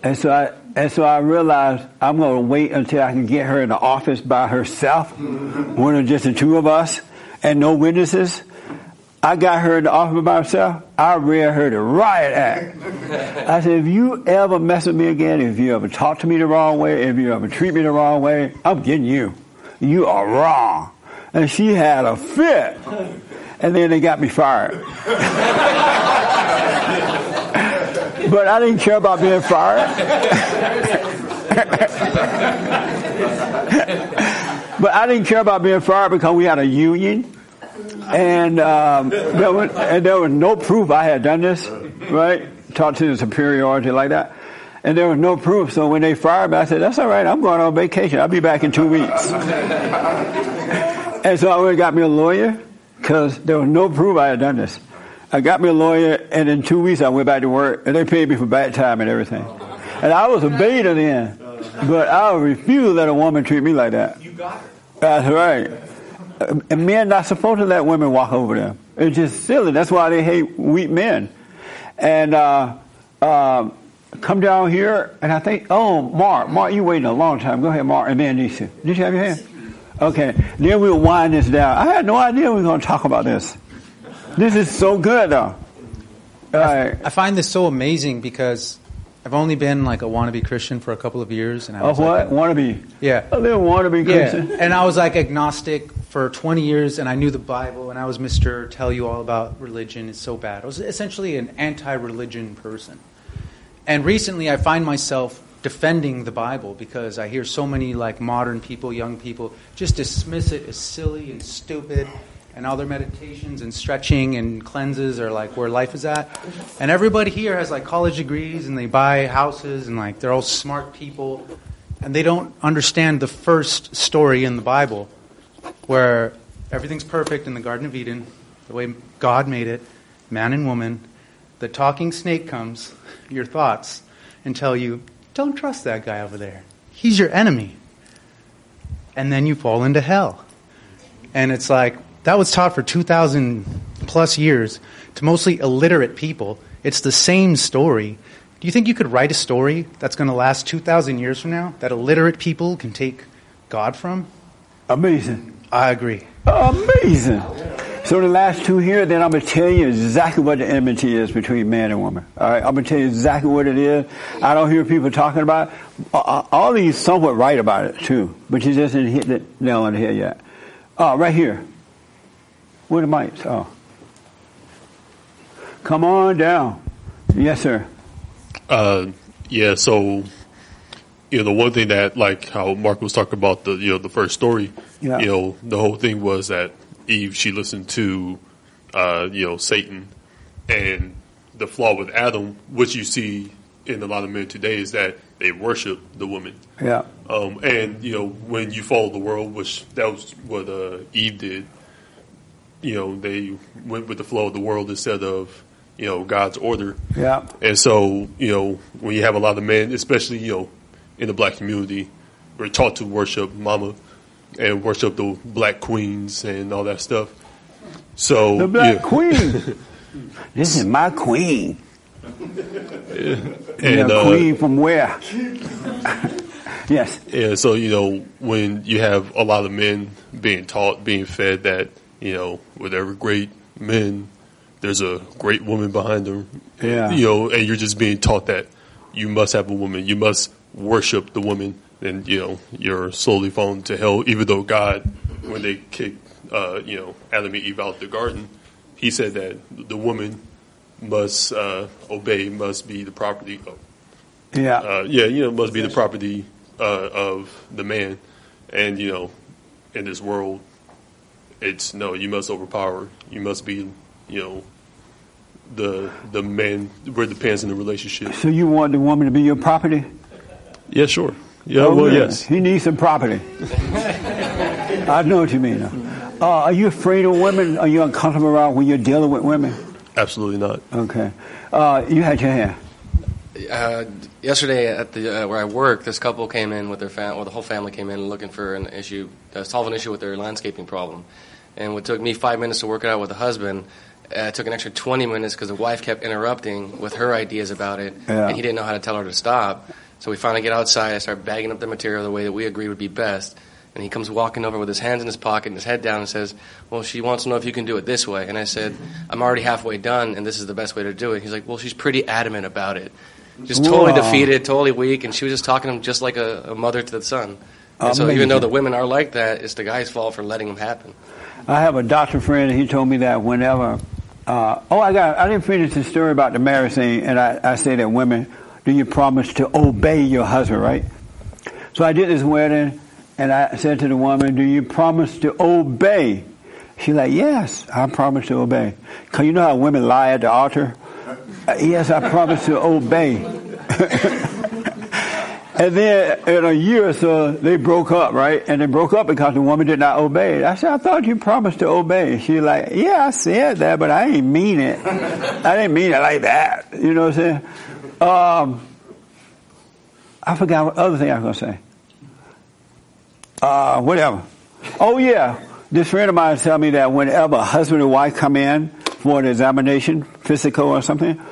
And so I, and so I realized I'm going to wait until I can get her in the office by herself, one of just the two of us, and no witnesses. I got her in the office by herself. I read her the riot act. I said, if you ever mess with me again, if you ever talk to me the wrong way, if you ever treat me the wrong way, I'm getting you. You are wrong. And she had a fit. And then they got me fired. but I didn't care about being fired. but I didn't care about being fired because we had a union. And, um, there was, and there was no proof I had done this, right? Talk to the superiority like that. And there was no proof. So when they fired me, I said, that's all right. I'm going on vacation. I'll be back in two weeks. and so I went and got me a lawyer because there was no proof I had done this. I got me a lawyer, and in two weeks I went back to work, and they paid me for bad time and everything. And I was a beta then, but I refuse to let a woman treat me like that. You got her. That's right. And men not supposed to let women walk over them. It's just silly. That's why they hate weak men. And uh, uh, come down here, and I think, oh, Mark, Mark, you waiting a long time. Go ahead, Mark, and then Nisha. Did you have your hand? Okay. Then we'll wind this down. I had no idea we were going to talk about this. This is so good, though. All right. I find this so amazing because I've only been like a wannabe Christian for a couple of years, and I was what? Like wannabe. Yeah. A little wannabe Christian. Yeah, and I was like agnostic for 20 years, and I knew the Bible, and I was Mister Tell You All About Religion. It's so bad. I was essentially an anti-religion person, and recently I find myself defending the Bible because I hear so many like modern people, young people, just dismiss it as silly and stupid. And all their meditations and stretching and cleanses are like where life is at. And everybody here has like college degrees and they buy houses and like they're all smart people. And they don't understand the first story in the Bible where everything's perfect in the Garden of Eden, the way God made it, man and woman. The talking snake comes, your thoughts, and tell you, don't trust that guy over there. He's your enemy. And then you fall into hell. And it's like, that was taught for 2,000 plus years to mostly illiterate people. It's the same story. Do you think you could write a story that's going to last 2,000 years from now that illiterate people can take God from? Amazing. I agree. Amazing. So the last two here, then I'm going to tell you exactly what the enmity is between man and woman. All right, I'm going to tell you exactly what it is. I don't hear people talking about it. All these somewhat right about it too, but you just didn't hit the nail on the head yet. Uh, right here. Where the mics? Oh. Come on down. Yes, sir. Uh, yeah. So, you know, the one thing that, like, how Mark was talking about the, you know, the first story. Yeah. You know, the whole thing was that Eve she listened to, uh, you know, Satan, and the flaw with Adam, which you see in a lot of men today, is that they worship the woman. Yeah. Um, and you know, when you follow the world, which that was what uh, Eve did. You know, they went with the flow of the world instead of you know God's order. Yeah. And so, you know, when you have a lot of men, especially, you know, in the black community, we're taught to worship mama and worship the black queens and all that stuff. So The black yeah. queen. this is my queen. And, the uh, queen from where? yes. Yeah, so you know when you have a lot of men being taught, being fed that you know with every great men, there's a great woman behind them. Yeah. You know, and you're just being taught that you must have a woman, you must worship the woman, and you know you're slowly falling to hell. Even though God, when they kicked, uh, you know, Adam and Eve out the garden, He said that the woman must uh, obey, must be the property of Yeah. uh, yeah, you know, must be the property uh, of the man. And, you know, in this world, it's no, you must overpower. You must be, you know, the the man where it depends in the relationship. So you want the woman to be your property? Yeah, sure. Yeah, Oh, well, really? yes. He needs some property. I know what you mean. Uh, are you afraid of women? Are you uncomfortable around when you're dealing with women? Absolutely not. Okay. Uh, you had your hand. Uh, yesterday at the uh, where I work, this couple came in with their fam- or the whole family came in looking for an issue, uh, solve an issue with their landscaping problem. And what took me five minutes to work it out with the husband, uh, it took an extra 20 minutes because the wife kept interrupting with her ideas about it, Yeah. and he didn't know how to tell her to stop. So we finally get outside. I start bagging up the material the way that we agreed would be best. And he comes walking over with his hands in his pocket and his head down and says, Well, she wants to know if you can do it this way. And I said, I'm already halfway done, and this is the best way to do it. He's like, Well, she's pretty adamant about it. Just totally defeated, totally weak, and she was just talking to him just like a, a mother to the son. And so, even though the women are like that, it's the guy's fault for letting them happen. I have a doctor friend, and he told me that whenever. Uh, oh, I got. I didn't finish the story about the marriage thing, and I, I say that women, do you promise to obey your husband, right? So I did this wedding, and I said to the woman, "Do you promise to obey?" She's like, "Yes, I promise to obey." Cause you know how women lie at the altar. Uh, yes, I promise to obey. And then in a year or so, they broke up, right? And they broke up because the woman did not obey. I said, I thought you promised to obey. She's like, yeah, I said that, but I ain't mean it. I didn't mean it like that. You know what I'm saying? Um, I forgot what other thing I was going to say. Uh, whatever. Oh yeah. This friend of mine tell me that whenever a husband and wife come in for an examination, physical or something,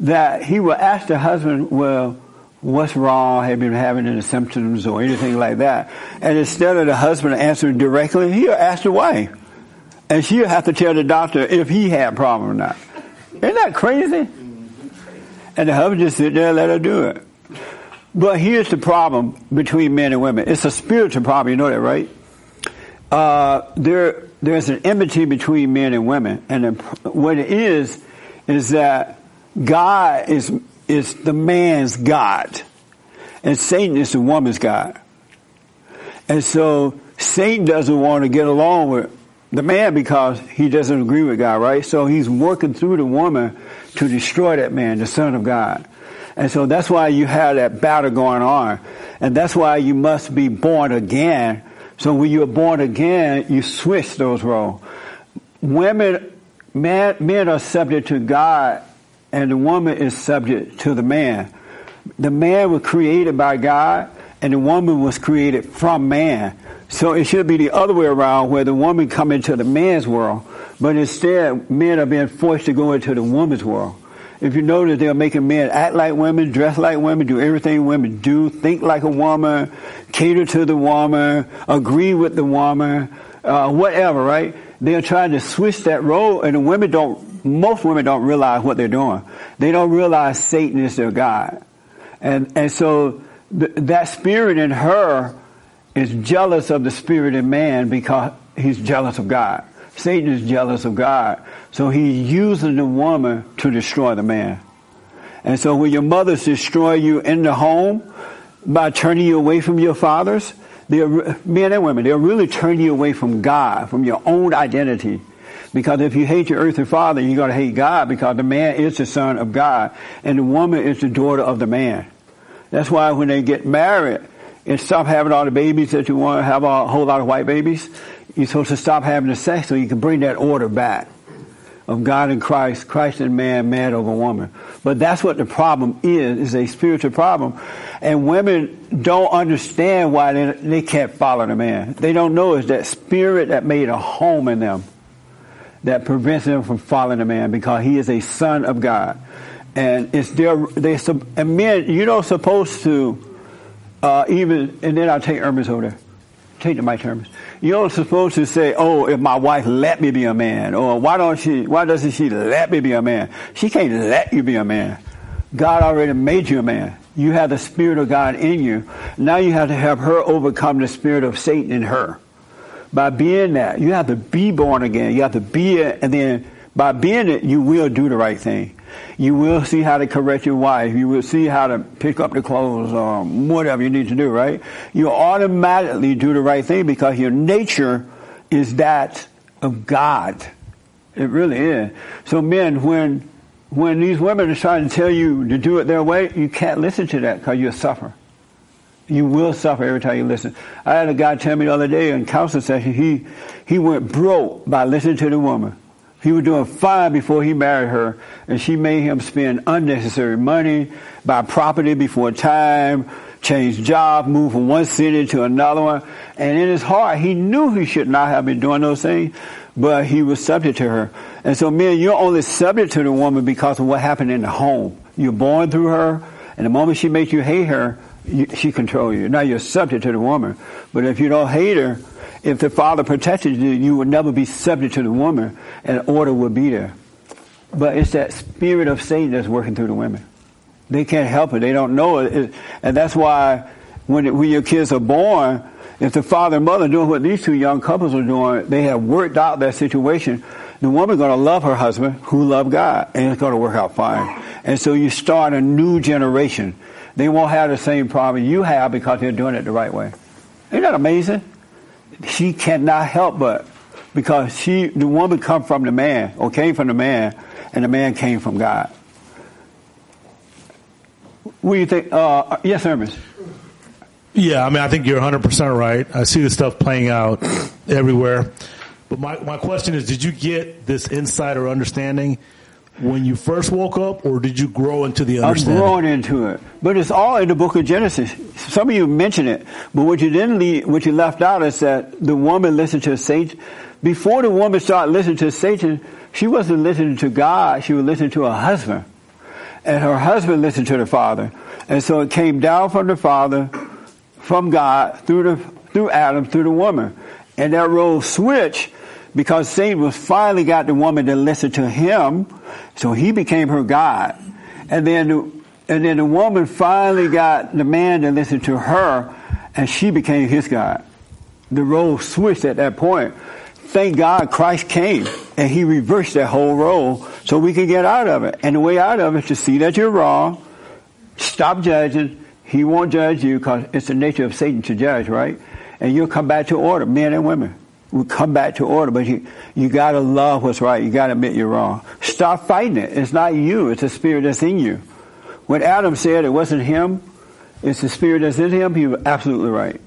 that he will ask the husband, well, what's wrong? Have you been having any symptoms or anything like that? And instead of the husband answering directly, he'll ask the wife. And she'll have to tell the doctor if he had a problem or not. Isn't that crazy? And the husband just sit there and let her do it. But here's the problem between men and women. It's a spiritual problem, you know that, right? Uh, there, there's an enmity between men and women. And the, what it is, is that God is, is the man's God. And Satan is the woman's God. And so Satan doesn't want to get along with the man because he doesn't agree with God, right? So he's working through the woman to destroy that man, the son of God. And so that's why you have that battle going on. And that's why you must be born again. So when you're born again, you switch those roles. Women, men, men are subject to God and the woman is subject to the man. The man was created by God and the woman was created from man. So it should be the other way around where the woman come into the man's world, but instead men are being forced to go into the woman's world. If you notice, they're making men act like women, dress like women, do everything women do, think like a woman, cater to the woman, agree with the woman, uh, whatever, right? They're trying to switch that role, and the women don't, most women don't realize what they're doing. They don't realize Satan is their God. And, and so th- that spirit in her is jealous of the spirit in man because he's jealous of God. Satan is jealous of God. So he's using the woman to destroy the man. And so when your mothers destroy you in the home by turning you away from your fathers, they're, men and women, they're really turning you away from God, from your own identity. Because if you hate your earthly father, you're going to hate God because the man is the son of God and the woman is the daughter of the man. That's why when they get married and stop having all the babies that you want to have a whole lot of white babies, you're supposed to stop having the sex so you can bring that order back of God and Christ, Christ and man, man over woman. But that's what the problem is, is a spiritual problem. And women don't understand why they, they can't follow the man. They don't know it's that spirit that made a home in them that prevents him from following the man because he is a son of God. And it's their, they, and men, you're not supposed to, uh, even, and then I'll take Hermes over there. Take the mic, Hermes. You're not supposed to say, "Oh, if my wife let me be a man," or "Why don't she? Why doesn't she let me be a man?" She can't let you be a man. God already made you a man. You have the spirit of God in you. Now you have to have her overcome the spirit of Satan in her. By being that, you have to be born again. You have to be it, and then by being it, you will do the right thing. You will see how to correct your wife. You will see how to pick up the clothes or whatever you need to do, right? You automatically do the right thing because your nature is that of God. It really is. So men, when, when these women are trying to tell you to do it their way, you can't listen to that because you'll suffer. You will suffer every time you listen. I had a guy tell me the other day in counseling session, he, he went broke by listening to the woman. He was doing fine before he married her, and she made him spend unnecessary money, buy property before time, change job, move from one city to another one. And in his heart, he knew he should not have been doing those things, but he was subject to her. And so, man, you're only subject to the woman because of what happened in the home. You're born through her, and the moment she makes you hate her, you, she controls you. Now you're subject to the woman. But if you don't hate her, if the father protected you, you would never be subject to the woman, and order would be there. But it's that spirit of Satan that's working through the women. They can't help it. They don't know it. And that's why when, it, when your kids are born, if the father and mother doing what these two young couples are doing, they have worked out that situation. The woman's going to love her husband who loved God, and it's going to work out fine. And so you start a new generation. They won't have the same problem you have because they're doing it the right way. Isn't that amazing? She cannot help but because she, the woman come from the man or came from the man, and the man came from God. What do you think? Uh, yes, Hermes. Yeah, I mean, I think you're 100% right. I see this stuff playing out everywhere. But my, my question is, did you get this insight or understanding when you first woke up, or did you grow into the understanding? I'm growing into it, but it's all in the book of Genesis. Some of you mentioned it, but what you didn't leave, what you left out is that the woman listened to Satan. Before the woman started listening to Satan, she wasn't listening to God; she was listening to her husband, and her husband listened to the father, and so it came down from the father, from God through the through Adam through the woman, and that role switched because Satan finally got the woman to listen to him, so he became her God. And then, the, and then the woman finally got the man to listen to her, and she became his God. The role switched at that point. Thank God Christ came, and he reversed that whole role so we can get out of it. And the way out of it is to see that you're wrong, stop judging. He won't judge you because it's the nature of Satan to judge, right? And you'll come back to order, men and women will come back to order, but you, you gotta love what's right. You gotta admit you're wrong. Stop fighting it. It's not you. It's the spirit that's in you. When Adam said it wasn't him, it's the spirit that's in him, he was absolutely right.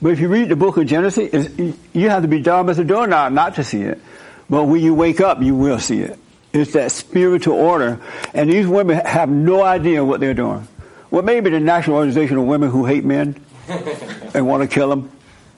But if you read the book of Genesis, you have to be dumb as a doorknob not to see it. But when you wake up, you will see it. It's that spiritual order. And these women have no idea what they're doing. Well, maybe the National Organization of Women Who Hate Men and want to kill them,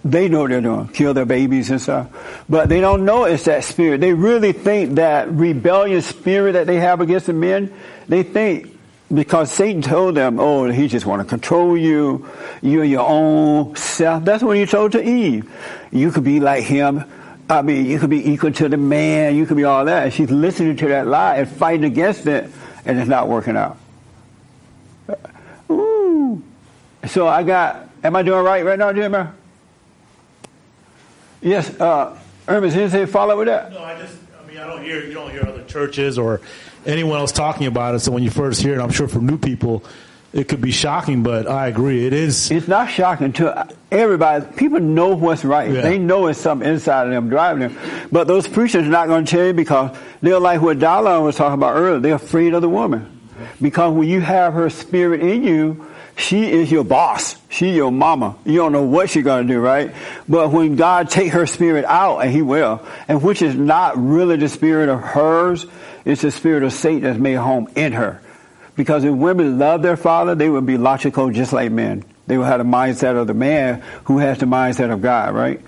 they know they're doing, kill their babies and stuff. But they don't know it's that spirit. They really think that rebellious spirit that they have against the men, they think because Satan told them, oh, he just want to control you. You're your own self. That's what he told to Eve. You could be like him. I mean, you could be equal to the man. You could be all that. And she's listening to that lie and fighting against it, and it's not working out. Ooh. So I got, am I doing right right now, Jimmy? Yes, uh, Hermes, anything follow with that? No, I just, I mean, I don't hear, you don't hear other churches or anyone else talking about it. So when you first hear it, I'm sure for new people, it could be shocking, but I agree. It is. It's not shocking to everybody. People know what's right. Yeah. They know it's something inside of them driving them. But those preachers are not going to tell you because they're like what Dallin was talking about earlier. They're afraid of the woman. Because when you have her spirit in you, she is your boss. She your mama. You don't know what she's to do, right? But when God take her spirit out, and he will, and which is not really the spirit of hers, it's the spirit of Satan that's made home in her. Because if women love their father, they would be logical just like men. They would have the mindset of the man who has the mindset of God, right?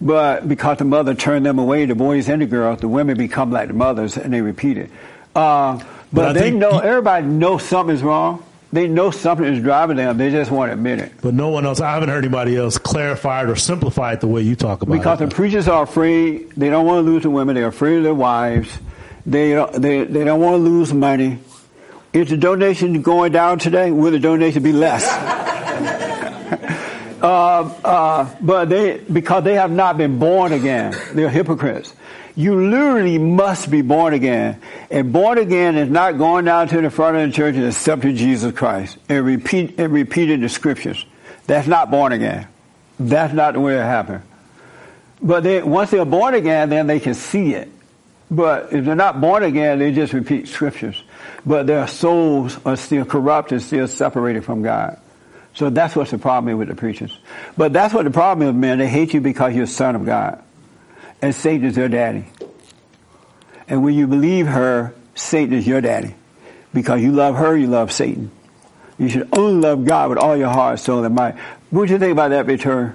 But because the mother turned them away, the boys and the girls, the women become like the mothers and they repeat it. Uh, but, But they think know, everybody knows something's wrong. They know something is driving them. They just won't admit it. But no one else, I haven't heard anybody else clarify it or simplify it the way you talk about Because it. Because the preachers are afraid. They don't want to lose the women. They're afraid of their wives. They don't, they, they don't want to lose money. Is the donation going down today? Will the donation be less? uh, uh, but they, because they have not been born again, they're hypocrites. You literally must be born again. And born again is not going down to the front of the church and accepting Jesus Christ and repeat and repeating the scriptures. That's not born again. That's not the way it happened. But they, once they're born again, then they can see it. But if they're not born again, they just repeat scriptures. But their souls are still corrupt and still separated from God. So that's what's the problem with the preachers. But that's what the problem is, man. They hate you because you're a son of God. And Satan is their daddy. And when you believe her, Satan is your daddy. Because you love her, you love Satan. You should only love God with all your heart, soul, and mind. What do you think about that, Victoria?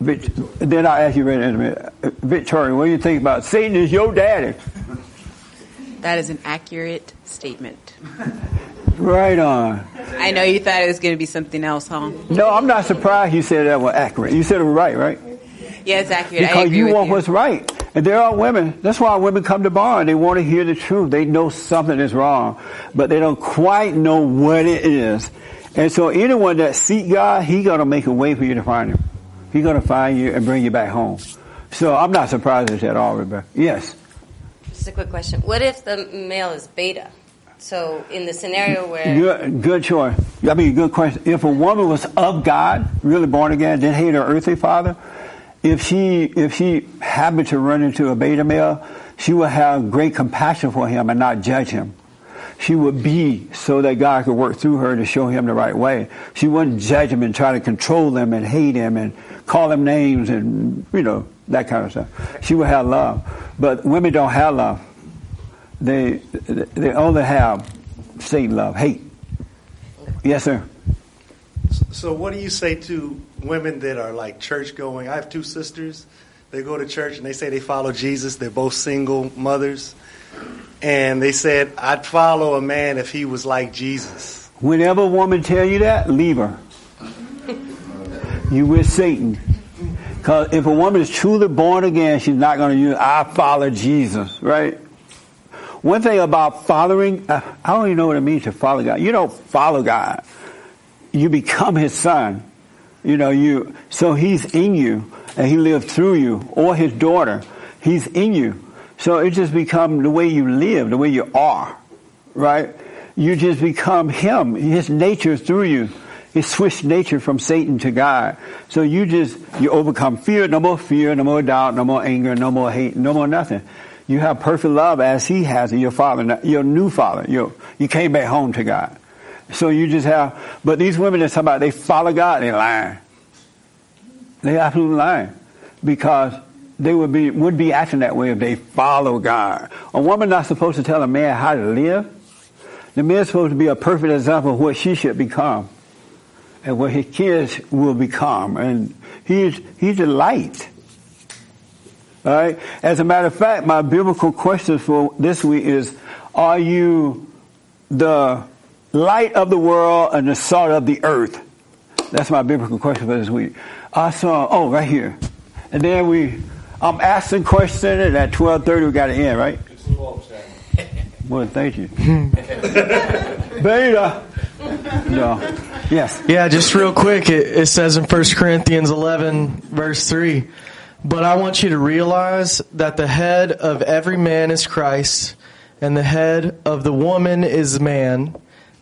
Vic, then I ask you right in a minute. Victoria, what do you think about Satan is your daddy? That is an accurate statement. Right on. I know you thought it was going to be something else, huh? No, I'm not surprised you said that was accurate. You said it was right, right? Yeah, it's accurate. Because you with want you. what's right. And there are women, that's why women come to bar and they want to hear the truth. They know something is wrong, but they don't quite know what it is. And so anyone that seek God, He gonna make a way for you to find Him. He gonna find you and bring you back home. So I'm not surprised at that all, Rebecca. Yes. Just a quick question. What if the male is beta? So in the scenario where Good, good choice. I mean, good question. If a woman was of God, really born again, didn't hate her earthly father, if she if she happened to run into a beta male, she would have great compassion for him and not judge him. She would be so that God could work through her to show him the right way. She wouldn't judge him and try to control them and hate him and call him names and, you know, that kind of stuff. She would have love. But women don't have love. They, they only have Satan love, hate. Yes, sir. So, what do you say to women that are like church going? I have two sisters. They go to church and they say they follow Jesus. They're both single mothers. And they said, I'd follow a man if he was like Jesus. Whenever a woman tell you that, leave her. You with Satan. Because if a woman is truly born again, she's not going to use, I follow Jesus, right? One thing about following, uh, I don't even know what it means to follow God. You don't follow God. You become his son. You know, you, so he's in you and he lived through you or his daughter. He's in you. So it just become the way you live, the way you are, right? You just become him, his nature through you. It switched nature from Satan to God. So you just, you overcome fear, no more fear, no more doubt, no more anger, no more hate, no more nothing. You have perfect love as he has in your father, your new father. You, you came back home to God. So you just have, but these women that talk about they follow God, they're lying. They absolutely lying. Because they would be, would be acting that way if they follow God. A woman not supposed to tell a man how to live. The man's supposed to be a perfect example of what she should become and what his kids will become. And he's, he's a light. All right. As a matter of fact, my biblical question for this week is, are you the light of the world and the salt of the earth? That's my biblical question for this week. I saw, oh, right here. And then we, I'm asking questions and at 1230 we got to end, right? Well, thank you. Beta. No. Yes. Yeah, just real quick, it, it says in 1 Corinthians 11, verse 3 But I want you to realize that the head of every man is Christ, and the head of the woman is man,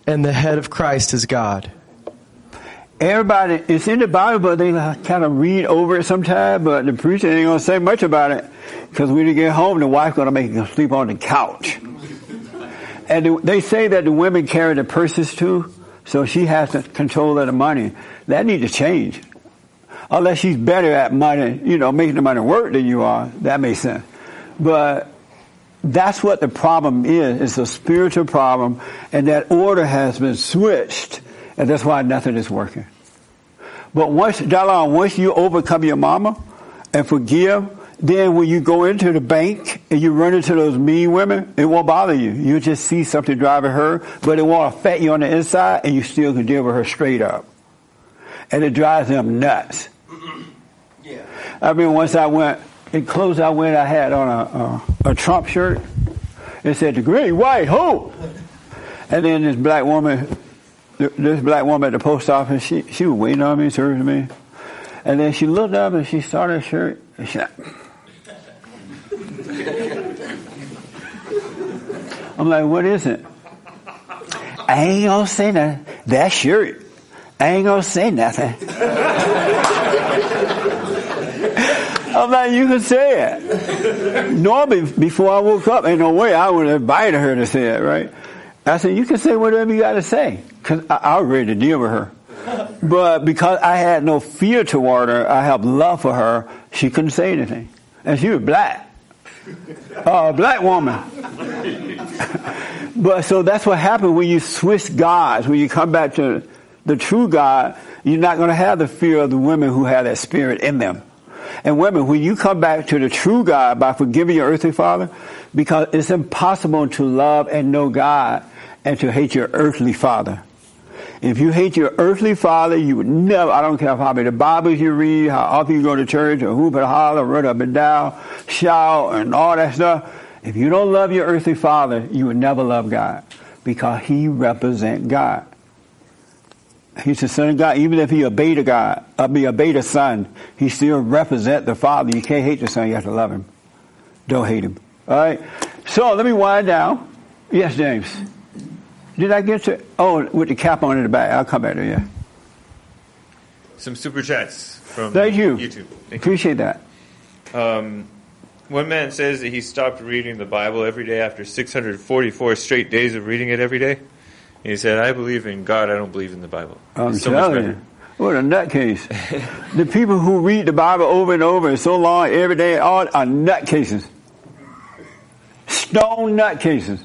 and the head of Christ is God. Everybody, it's in the Bible, but they kind of read over it sometimes, but the preacher ain't going to say much about it because when you get home, the wife's going to make him sleep on the couch. And they say that the women carry the purses too, so she has the control of the money. That needs to change. Unless she's better at money, you know, making the money work than you are. That makes sense. But that's what the problem is. It's a spiritual problem, and that order has been switched, and that's why nothing is working. But once, Dalai, once you overcome your mama and forgive, then when you go into the bank and you run into those mean women, it won't bother you. You'll just see something driving her, but it won't affect you on the inside, and you still can deal with her straight up. And it drives them nuts. Yeah. I mean, once I went, in clothes I went, I had on a, a, a Trump shirt. It said, the great white hope. And then this black woman, this black woman at the post office, she, she was waiting on me, serving me. And then she looked up and she saw that shirt, and she I'm like, what is it? I ain't gonna say nothing. That shirt. I ain't gonna say nothing. I'm like, you can say it. Normally, before I woke up, ain't no way I would have invited her to say it, right? I said, you can say whatever you gotta say. Cause I, I was ready to deal with her. But because I had no fear toward her, I have love for her, she couldn't say anything. And she was black. A uh, black woman. but so that's what happened when you switch gods, when you come back to the true God, you're not going to have the fear of the women who have that spirit in them. And women, when you come back to the true God by forgiving your earthly father, because it's impossible to love and know God and to hate your earthly father. If you hate your earthly father, you would never, I don't care how many Bibles you read, how often you go to church, or hoop and holler, run up and down, shout, and all that stuff. If you don't love your earthly father, you would never love God because he represents God. He's the son of God. Even if he a beta God, uh, be a beta son, he still represent the father. You can't hate the son. You have to love him. Don't hate him. All right. So let me wind down. Yes, James. Did I get to? Oh, with the cap on in the back. I'll come back to you. Some super chats from Thank you. YouTube. Thank Appreciate that. Um, One man says that he stopped reading the Bible every day after 644 straight days of reading it every day. He said, I believe in God, I don't believe in the Bible. I'm It's so much telling better. you. What a nutcase. the people who read the Bible over and over and so long every day all are nutcases. Stone nutcases.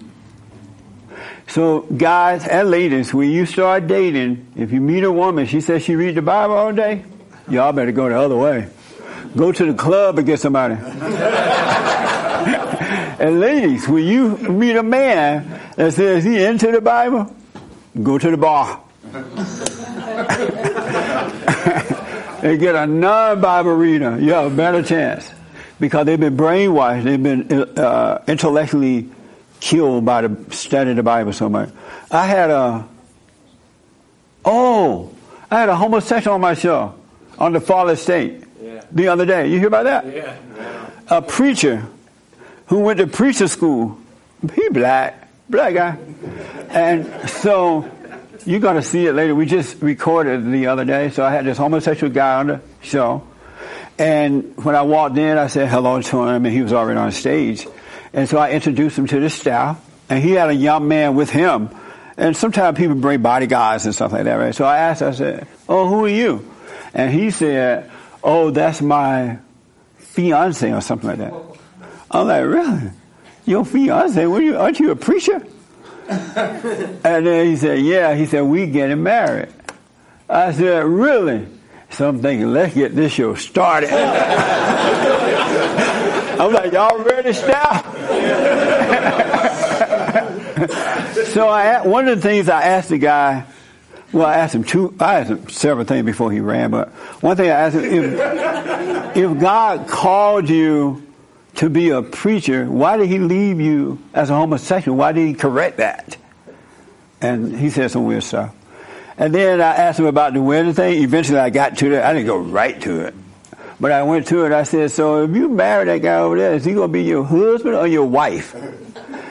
So guys and ladies, when you start dating, if you meet a woman, she says she read the Bible all day, y'all better go the other way. Go to the club and get somebody. and ladies, when you meet a man that says he into the Bible, go to the bar. and get a non-Bible reader. You have a better chance because they've been brainwashed. They've been uh, intellectually killed by the study of the Bible so much. I had a oh, I had a homosexual on my show on the Fallen State the other day. You hear about that? Yeah. A preacher who went to preacher school. He black, black guy, and so you're gonna see it later. We just recorded the other day, so I had this homosexual guy on the show. And when I walked in, I said hello to him, and he was already on stage. And so I introduced him to the staff, and he had a young man with him. And sometimes people bring bodyguards and stuff like that, right? So I asked, I said, "Oh, who are you?" And he said, "Oh, that's my fiance or something like that." I'm like, "Really? Your fiance? What are you? Aren't you a preacher?" And then he said, "Yeah." He said, "We getting married." I said, "Really?" So I'm thinking, let's get this show started. I'm like, y'all ready, staff? so I, one of the things I asked the guy, well, I asked him two, I asked him several things before he ran, but one thing I asked him, if, if God called you to be a preacher, why did he leave you as a homosexual? Why did he correct that? And he said some weird stuff. And then I asked him about the wedding thing. Eventually I got to it. I didn't go right to it. But I went to it. I said, so if you marry that guy over there, is he going to be your husband or your wife?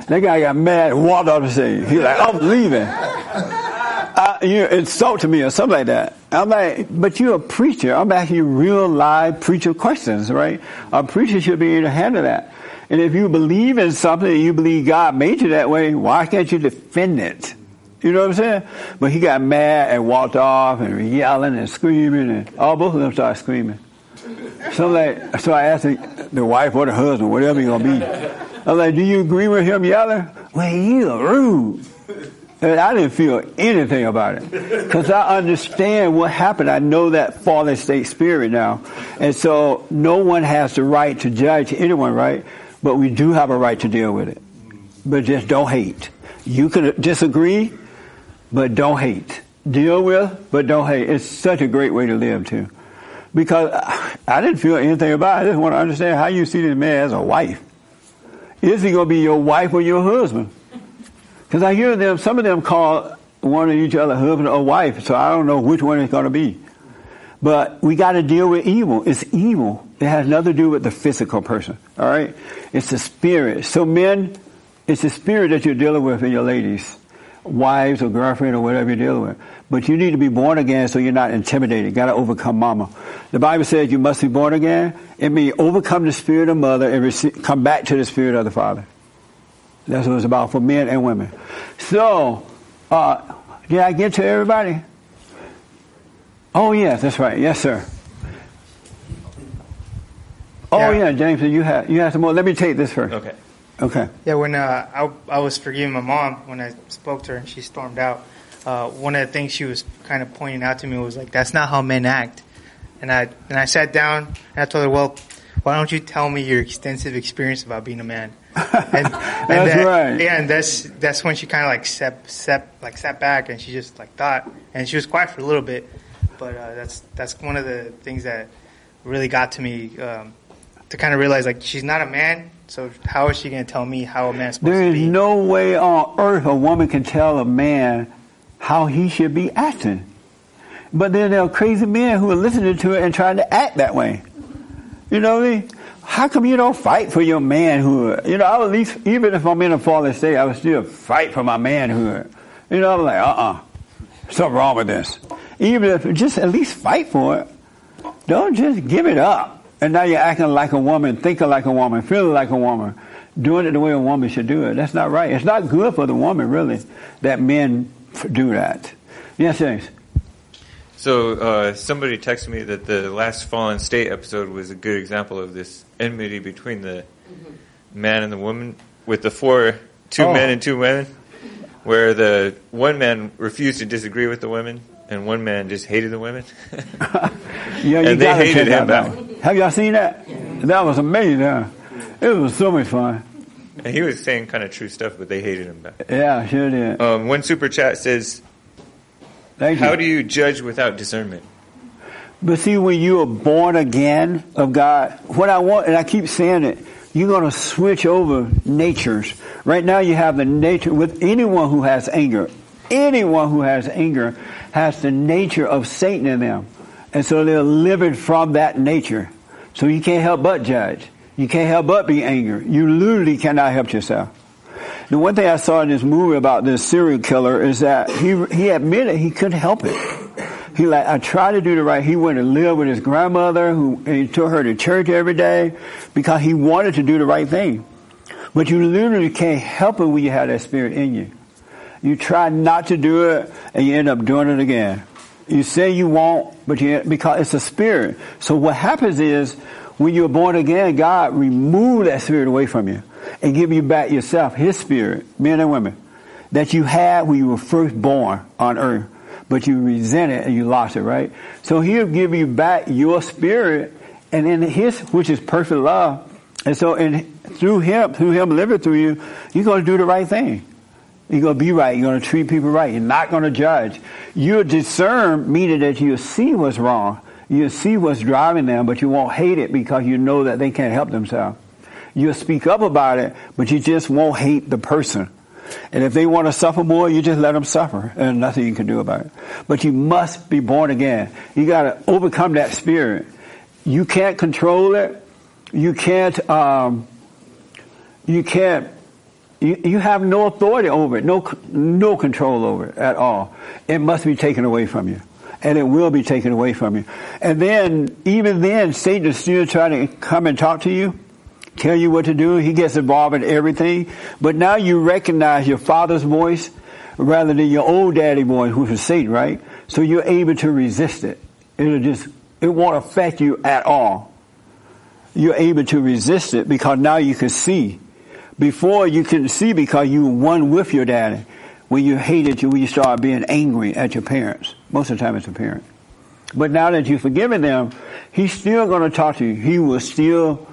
That guy got mad and walked off the stage. He's like, I'm leaving. I, you insult to me or something like that. I'm like, but you're a preacher. I'm asking you real live preacher questions, right? A preacher should be able to handle that. And if you believe in something and you believe God made you that way, why can't you defend it? You know what I'm saying? But he got mad and walked off and yelling and screaming and all both of them started screaming. So like, so I asked the, the wife or the husband, whatever you're gonna be. I'm like, do you agree with him yelling? Well, you rude. And I didn't feel anything about it because I understand what happened. I know that fallen state spirit now, and so no one has the right to judge anyone, right? But we do have a right to deal with it. But just don't hate. You can disagree, but don't hate. Deal with, but don't hate. It's such a great way to live too. Because I didn't feel anything about it. I just want to understand how you see this man as a wife. Is he going to be your wife or your husband? Because I hear them, some of them call one of each other husband or wife, so I don't know which one it's going to be. But we got to deal with evil. It's evil. It has nothing to do with the physical person. All right? It's the spirit. So men, it's the spirit that you're dealing with in your ladies, wives or girlfriend or whatever you're dealing with. But you need to be born again so you're not intimidated. Got to overcome mama. The Bible says you must be born again. It means overcome the spirit of mother and come back to the spirit of the father. That's what it's about for men and women. So, uh, did I get to everybody? Oh yes, that's right. Yes, sir. Oh yeah, James, you have you have some more. Let me take this first. Okay. Okay. Yeah, when uh, I, I was forgiving my mom when I spoke to her and she stormed out, uh, one of the things she was kind of pointing out to me was like, "That's not how men act." And I and I sat down and I told her, "Well, why don't you tell me your extensive experience about being a man?" And, and That's that- right. Yeah, and that's that's when she kind of like sat, sat like sat back and she just like thought, and she was quiet for a little bit. But uh, that's that's one of the things that really got to me um, to kind of realize like she's not a man, so how is she going to tell me how a man's supposed There to is be? no way on earth a woman can tell a man how he should be acting. But then there are crazy men who are listening to it and trying to act that way. You know what I mean? How come you don't fight for your manhood? You know, I would at least, even if I'm in a fallen state, I would still fight for my manhood. You know, I'm like, uh-uh. Something wrong with this. Even if, just at least fight for it. Don't just give it up. And now you're acting like a woman, thinking like a woman, feeling like a woman, doing it the way a woman should do it. That's not right. It's not good for the woman, really, that men do that. Yes, James. So uh, somebody texted me that the last Fallen State episode was a good example of this enmity between the man and the woman, with the four, two Oh. men and two women, where the one man refused to disagree with the women, and one man just hated the women. Yeah, you And they hated him back. Have y'all seen that? That was amazing. Huh? It was so much fun. And he was saying kind of true stuff, but they hated him back. Yeah, sure did. Um, one super chat says, Thank "How do you judge without discernment?" But see, when you are born again of God, what I want, and I keep saying it, you're going to switch over natures. Right now, you have the nature with anyone who has anger. Anyone who has anger has the nature of Satan in them. And so they're living from that nature. So you can't help but judge. You can't help but be angry. You literally cannot help yourself. The one thing I saw in this movie about this serial killer is that he he admitted he couldn't help it. He like I tried to do the right. He went and lived with his grandmother, who and he took her to church every day because he wanted to do the right thing. But you literally can't help it when you have that spirit in you. You try not to do it, and you end up doing it again. You say you won't, but you because it's a spirit. So what happens is when you were born again, God removed that spirit away from you and give you back yourself, His spirit, men and women, that you had when you were first born on earth, but you resent it and you lost it, right? So He'll give you back your spirit, and in His, which is perfect love, and so in through Him, through Him living through you, you're going to do the right thing. You're going to be right. You're going to treat people right. You're not going to judge. You'll discern, meaning that you'll see what's wrong. You'll see what's driving them, but you won't hate it because you know that they can't help themselves. You'll speak up about it, but you just won't hate the person. And if they want to suffer more, you just let them suffer, and nothing you can do about it. But you must be born again. You got to overcome that spirit. You can't control it. You can't. Um, you can't you, you have no authority over it, no, no control over it at all. It must be taken away from you. And it will be taken away from you. And then, even then, Satan is still trying to come and talk to you, tell you what to do. He gets involved in everything. But now you recognize your father's voice rather than your old daddy voice, which is Satan, right? So you're able to resist it. It'll just, it won't affect you at all. You're able to resist it because now you can see. Before you couldn't see because you were one with your daddy. When you hated you, when you start being angry at your parents. Most of the time it's a parent. But now that you've forgiven them, he's still going to talk to you. He will still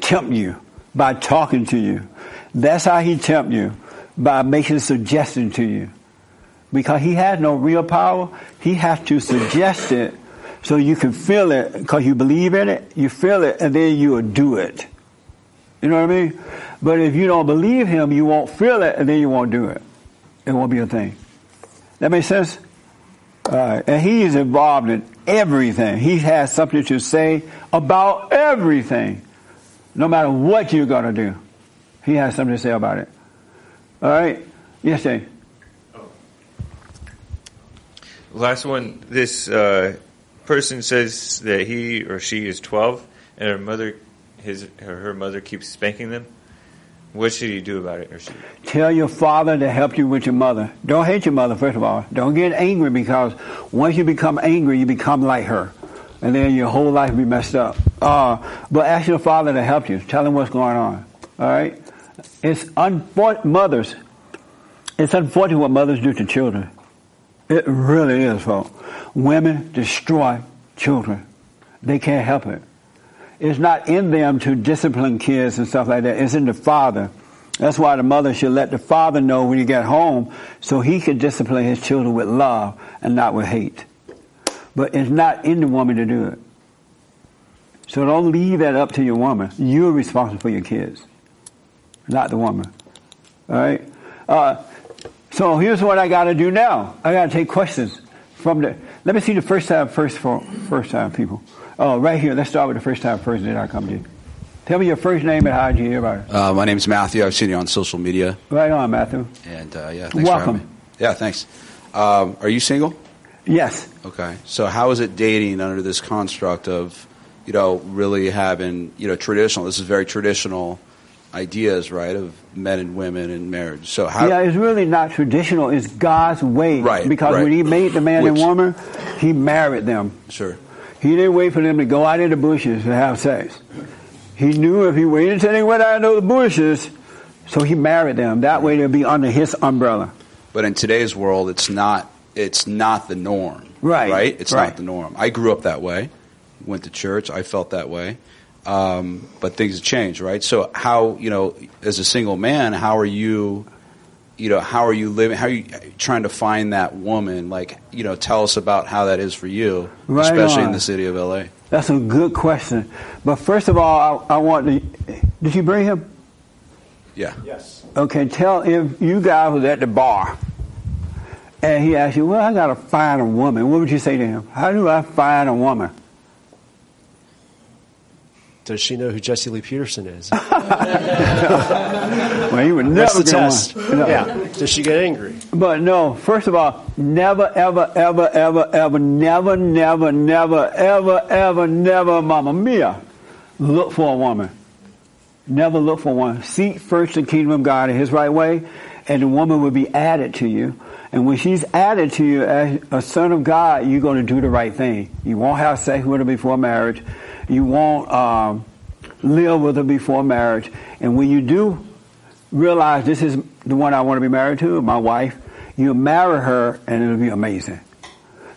tempt you by talking to you. That's how he tempt you, by making a suggestion to you. Because he has no real power, he has to suggest it so you can feel it because you believe in it, you feel it, and then you will do it. You know what I mean? But if you don't believe him, you won't feel it, and then you won't do it. It won't be a thing. That makes sense? Right. And he is involved in everything. He has something to say about everything. No matter what you're going to do, he has something to say about it. All right? Yes, Jay. Last one. This uh, person says that he or she is 12, and her mother, his her mother, keeps spanking them. What should you do about it? Or she? Tell your father to help you with your mother. Don't hate your mother, first of all. Don't get angry because once you become angry, you become like her. And then your whole life will be messed up. Uh, but ask your father to help you. Tell him what's going on. All right? It's unfortunate, mothers, it's unfortunate what mothers do to children. It really is, folks. Women destroy children. They can't help it. It's not in them to discipline kids and stuff like that. It's in the father. That's why the mother should let the father know when he get home so he can discipline his children with love and not with hate. But it's not in the woman to do it. So don't leave that up to your woman. You're responsible for your kids, not the woman. All right? Uh, so here's what I got to do now. I got to take questions from the. Let me see the first time first for first time people. Oh, right here. Let's start with the first time person that I come to. Tell me your first name and how did you hear about it. Uh, my name's Matthew. I've seen you on social media. Right on, Matthew. And uh, yeah, thanks for having Welcome. me. Yeah, thanks. Um, are you single? Yes. Okay. So how is it dating under this construct of you know, really having, you know, traditional. This is very traditional ideas, right, of men and women and marriage. So how? yeah, it's really not traditional. It's God's way. Right, Because right. when He made the man and woman, He married them. Sure. He didn't wait for them to go out in the bushes to have sex. He knew if he waited until they went out into the bushes, so He married them. That way they'll be under His umbrella. But in today's world, it's not. It's not the norm. Right, Right. It's right. not the norm. I grew up that way. Went to church. I felt that way. Um, but things have changed, right? So how you know, as a single man, how are you? You know, how are you living? How are you trying to find that woman? Like, you know, tell us about how that is for you, Right especially in the city of LA. That's a good question. But first of all, I, I want to. Did you bring him? Yeah. Yes. Okay, tell if you guys was at the bar and he asked you, Well, I got to find a woman. What would you say to him? How do I find a woman? Does she know who Jesse Lee Peterson is? Well, you would never What's the test? No. Yeah. Does she get angry? But no, first of all, never, ever, ever, ever, ever, never, never, never, ever, ever, never, Mama Mia, look for a woman. Never look for one. Seek first the kingdom of God in His right way, and the woman will be added to you. And when she's added to you as a son of God, you're going to do the right thing. You won't have sex with her before marriage. You won't um, live with her before marriage. And when you do realize this is the one I want to be married to, my wife, you'll marry her and it'll be amazing.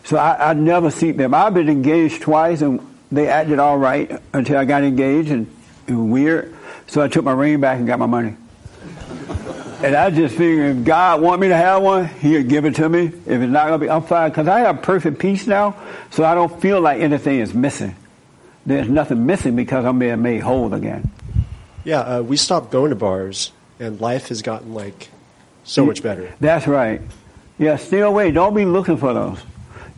So I, I never seek them. I've been engaged twice and they acted all right until I got engaged and it was weird. So I took my ring back and got my money. And I just figured if God want me to have one, He'll give it to me. If it's not gonna be, I'm fine because I have perfect peace now, so I don't feel like anything is missing. There's nothing missing because I'm being made whole again. Yeah, uh, we stopped going to bars, and life has gotten like so much better. That's right. Yeah, stay away. Don't be looking for those.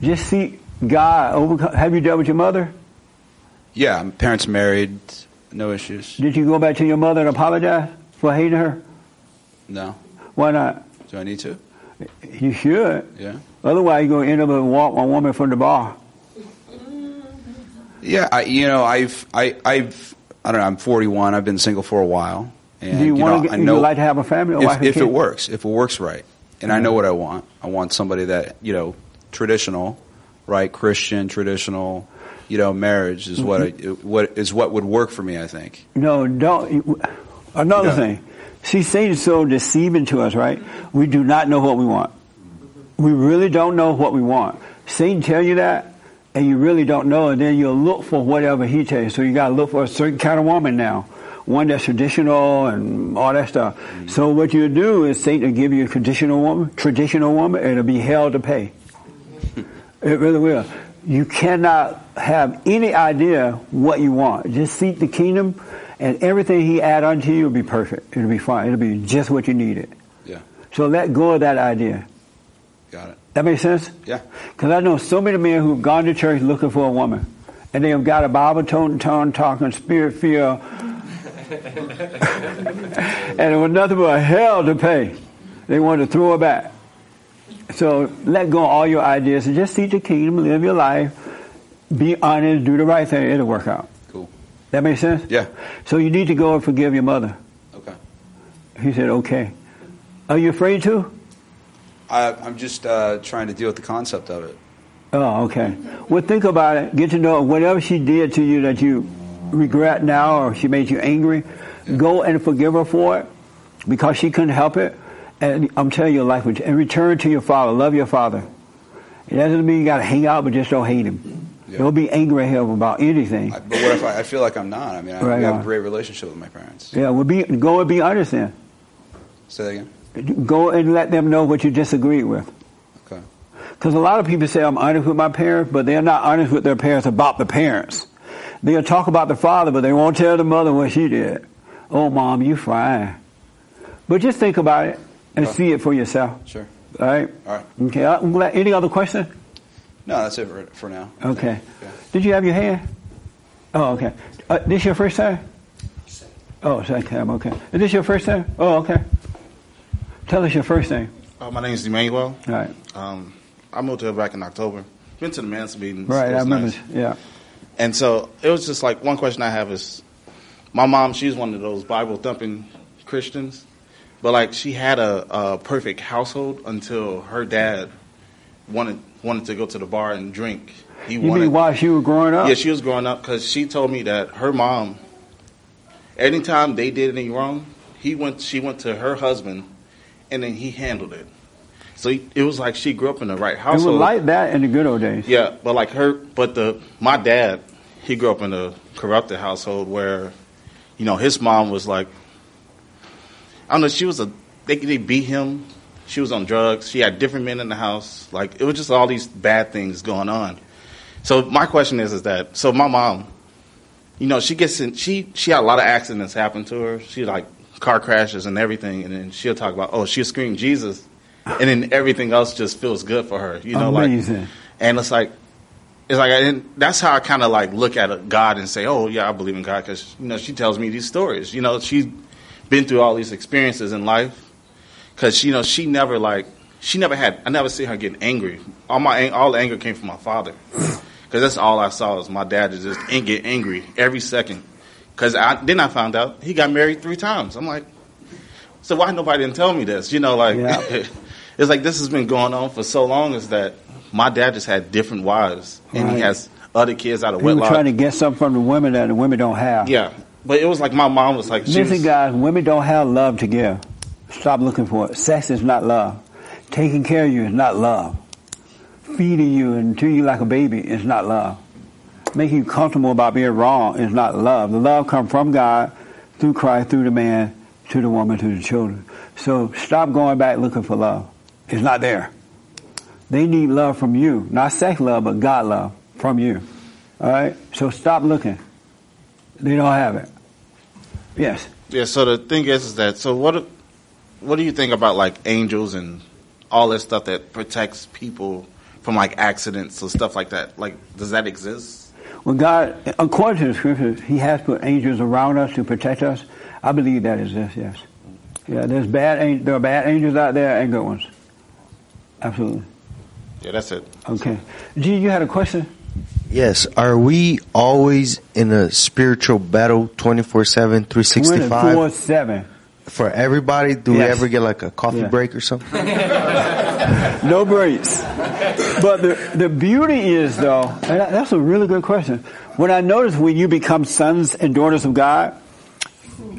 Just see God. Overcome. Have you dealt with your mother? Yeah, my parents married, no issues. Did you go back to your mother and apologize for hating her? No. Why not? Do I need to? You should. Yeah. Otherwise, you're going to end up and walk a woman from the bar. Yeah, I, you know, I've, I, I've, I don't know. I'm 41. I've been single for a while, and Do you, know, want to I get, know you like to have a family or if, if it works, if it works right, and I know mm-hmm. what I want. I want somebody that you know, traditional, right, Christian, traditional, you know, marriage is what mm-hmm. I, what is what would work for me. I think. No, don't. you- Another thing. See, Satan's so deceiving to us, right? We do not know what we want. We really don't know what we want. Satan tell you that, and you really don't know, and then you'll look for whatever he tells you. So you got to look for a certain kind of woman now, one that's traditional and all that stuff. Mm-hmm. So what you do is Satan will give you a traditional woman, traditional woman, and it'll be hell to pay. It really will. You cannot have any idea what you want. Just seek the kingdom, and everything He add unto you will be perfect. It'll be fine. It'll be just what you needed. Yeah. So let go of that idea. Got it. That makes sense? Yeah. Because I know so many men who've gone to church looking for a woman, and they have got a Bible tone, tone talking, spirit filled, and it was nothing but hell to pay. They wanted to throw it back. So let go of all your ideas and just seek the kingdom, live your life, be honest, do the right thing. It'll work out. Cool. That makes sense? Yeah. So you need to go and forgive your mother. Okay. He said, okay. Are you afraid to? I, I'm just uh, trying to deal with the concept of it. Oh, okay. Well, think about it. Get to know whatever she did to you that you regret now or she made you angry. Go and forgive her for it because she couldn't help it. And I'm telling you, life would, and return to your father. Love your father. It doesn't mean you got to hang out, but just don't hate him. Don't be angry at him about anything. But what if I, I feel like I'm not? I mean, I, Right have on. a great relationship with my parents. Yeah, well, be, go and be honest then. Say that again. Go and let them know what you disagree with. Okay. Because a lot of people say I'm honest with my parents, but they're not honest with their parents about the parents. They'll talk about the father, but they won't tell the mother what she did. Oh, mom, you fine. But just think about it and Okay. see it for yourself. Sure. All right? All right. Okay. I'm glad. Any other question? No, that's it for, for now. Okay. Did you have your hand? Oh, okay. Uh, this your first time? Oh, second time. Okay. Is this your first time? Oh, okay. Tell us your first name. Uh, my name is Emmanuel. All right. Um, I moved here back in October. Been to the men's meetings. Right. I remember. nice. Yeah. And so it was just like one question I have is, my mom, she's one of those Bible thumping Christians, but like she had a, a perfect household until her dad wanted wanted to go to the bar and drink. He You wanted, mean while she was growing up? yeah, she was growing up because she told me that her mom, anytime they did anything wrong, he went. She went to her husband, and then he handled it. So he, it was like she grew up in the right household. It was like that in the good old days. Yeah, but like her, but the my dad, he grew up in a corrupted household where, you know, his mom was like, I don't know, she was a they they beat him. She was on drugs. She had different men in the house. Like it was just all these bad things going on. So my question is, is that so my mom, you know, she gets in. She she had a lot of accidents happen to her. She like car crashes and everything, and then she'll talk about oh she'll scream Jesus, and then everything else just feels good for her. You know, like and it's like, it's like, and that's how I kind of like look at God and say, oh yeah, I believe in God because you know she tells me these stories. You know, she's been through all these experiences in life because you know she never like she never had. I never see her getting angry. All my all the anger came from my father because that's all I saw was my dad just get angry every second. Because I then I found out he got married three times. I'm like, so why nobody didn't tell me this? You know, like it's like this has been going on for so long. Is that my dad just had different wives and Right. he has other kids out of People wedlock. trying to get something from the women that the women don't have. yeah, but it was like my mom was like, Listen, was, guys, women don't have love to give. Stop looking for it. Sex is not love. Taking care of you is not love. Feeding you and treating you like a baby is not love. Making you comfortable about being wrong is not love. The love comes from God, through Christ, through the man, to the woman, to the children. So stop going back looking for love. It's not there. They need love from you. Not sex love, but God love from you. All right? So stop looking. They don't have it. Yes. yeah. So the thing is, is that so what? What do you think about like angels and all that stuff that protects people from like accidents or stuff like that? Like, does that exist? When God, according to the scriptures, He has put angels around us to protect us. I believe that is this, Yes. Yeah. There's bad. an- There are bad angels out there and good ones. Absolutely. Yeah, that's it. Okay. G, you had a question? Yes. Are we always in a spiritual battle 24 7, 365? 24 7. For everybody? Do we ever get like a coffee Yeah. break or something? no breaks. But the, the beauty is, though, and that's a really good question. What I notice when you become sons and daughters of God,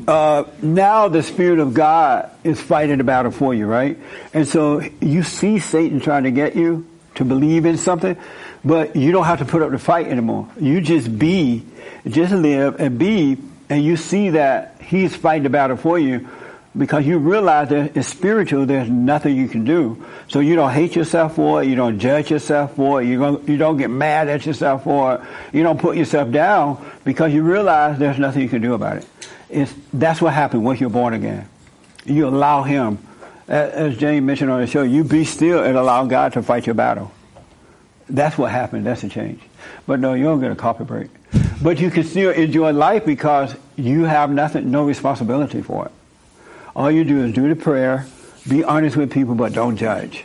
uh, now the Spirit of God is fighting the battle for you, right? And so you see Satan trying to get you to believe in something, but you don't have to put up the fight anymore. You just be, just live and be, and you see that he's fighting the battle for you because you realize that it's spiritual, there's nothing you can do. So you don't hate yourself for it, you don't judge yourself for it, you don't, you don't get mad at yourself for it, you don't put yourself down because you realize there's nothing you can do about it. It's, that's what happened once you're born again. You allow him, a- as James mentioned on the show, you be still and allow God to fight your battle. That's what happened. That's a change. But no, you don't get a coffee break. But you can still enjoy life because you have nothing, no responsibility for it. All you do is do the prayer, be honest with people, but don't judge.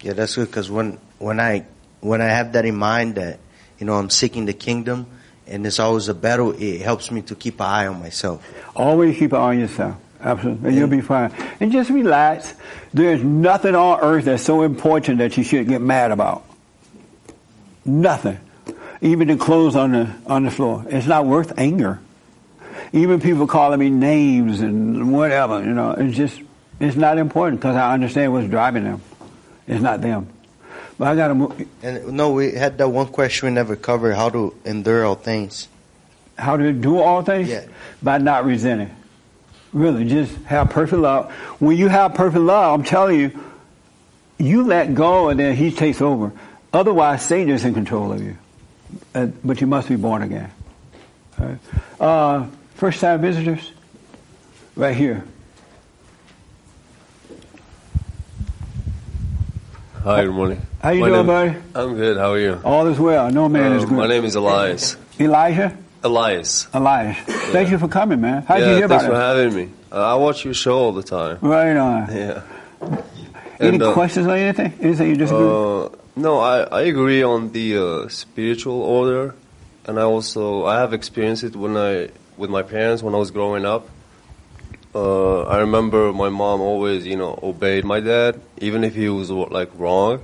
Yeah, that's good because when when I when I have that in mind that you know I'm seeking the kingdom and it's always a battle, it helps me to keep an eye on myself. Always keep an eye on yourself. Absolutely. And you'll be fine. And just relax. There's nothing on earth that's so important that you should get mad about. Nothing. Even the clothes on the on the floor. It's not worth anger. Even people calling me names and whatever, you know, it's just it's not important because I understand what's driving them. It's not them. But I got to move. And no, we had that one question we never covered: how to endure all things. How to do all things? Yeah. By not resenting. Really, just have perfect love. When you have perfect love, I'm telling you, you let go and then he takes over. Otherwise, Satan is in control of you. Uh, but you must be born again. Right. Uh, first time visitors? Right here. Hi, good morning. How you My doing, name- I'm good. How are you? All is well. No man is Uh, good. My name is Elias. Elijah? Elias. Elias. Thank you for coming, man. How yeah, you hear thanks for having me. Uh, I watch your show all the time. Right on. Yeah. Any And, uh, questions on anything? Anything you disagree with? Uh, no, I, I agree on the uh, spiritual order and I also I have experienced it when I with my parents when I was growing up. Uh, I remember my mom always, you know, obeyed my dad, even if he was like wrong,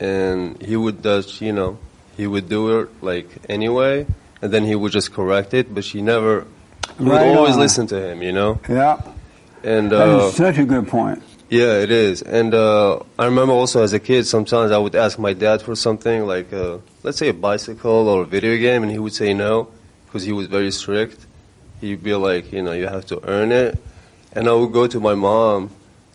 and he would just, you know, he would do it like anyway, and then he would just correct it, but she never, would Right always on. listen to him, you know. Yeah. And That uh, is such a good point. yeah, it is. And uh, I remember also as a kid, sometimes I would ask my dad for something like, uh, let's say a bicycle or a video game, and he would say no because he was very strict. He'd be like, you know, you have to earn it. And I would go to my mom,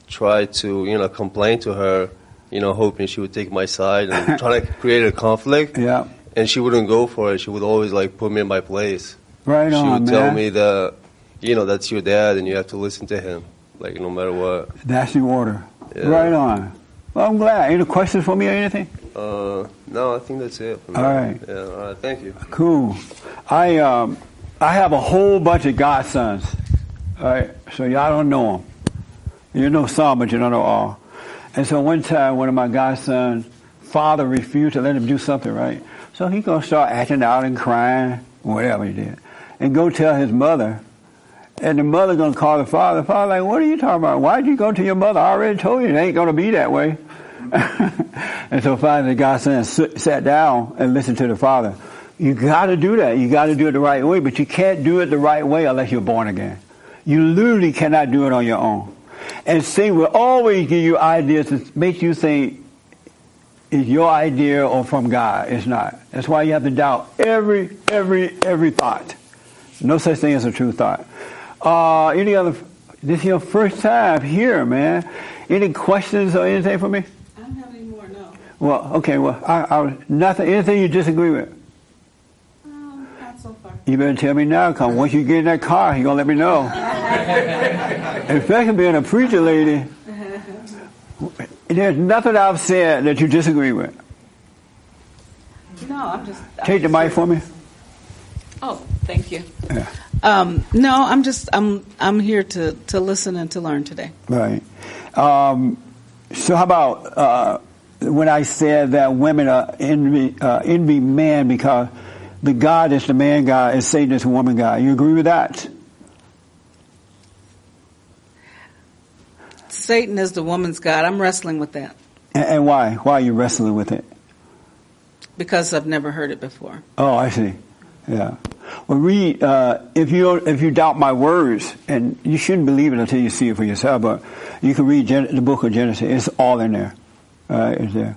try to, you know, complain to her, you know, hoping she would take my side and try to create a conflict. Yeah. And she wouldn't go for it. She would always like put me in my place. Right she on, She would tell me that, you know, that's your dad and you have to listen to him, like no matter what. That's the order. Yeah. Right on. Well, I'm glad. Any questions for me or anything? Uh, no, I think that's it. All right. Yeah. All right. Thank you. Cool. I um, I have a whole bunch of godsons. All right, so y'all don't know them. You know some, but you don't know all. And so one time, one of my godsons' father refused to let him do something right. So he gonna start acting out and crying, whatever he did, and go tell his mother. And the mother gonna call the father. The father like, what are you talking about? Why'd you go to your mother? I already told you it ain't gonna be that way. and so finally the godson sat down and listened to the father. You gotta do that. You gotta do it the right way, but you can't do it the right way unless you're born again. You literally cannot do it on your own. And Satan will always give you ideas to make you think it's your idea or from God. It's not. That's why you have to doubt every, every, every thought. No such thing as a true thought. Uh, any other, this is your first time here, man. Any questions or anything for me? I don't have any more, no. Well, okay, well, I, I, nothing, anything you disagree with? Um, not so far. You better tell me now, cause once you get in that car, you gonna let me know. Especially being a preacher lady, there's nothing I've said that you disagree with. No, I'm just. I'm Take the just- mic for me. Oh, thank you. Yeah. Um, no, I'm just I'm I'm here to to listen and to learn today. Right. Um, so how about uh, when I said that women are envy, uh, envy man because the God is the man God and Satan is the woman God. You agree with that? Satan is the woman's god. I'm wrestling with that And, and why? Why are you wrestling with it? because I've never heard it before. Oh, I see. Yeah. Well, read uh, if you if you doubt my words, and you shouldn't believe it until you see it for yourself. But you can read Gen- the book of Genesis; it's all in there. Uh, it's there.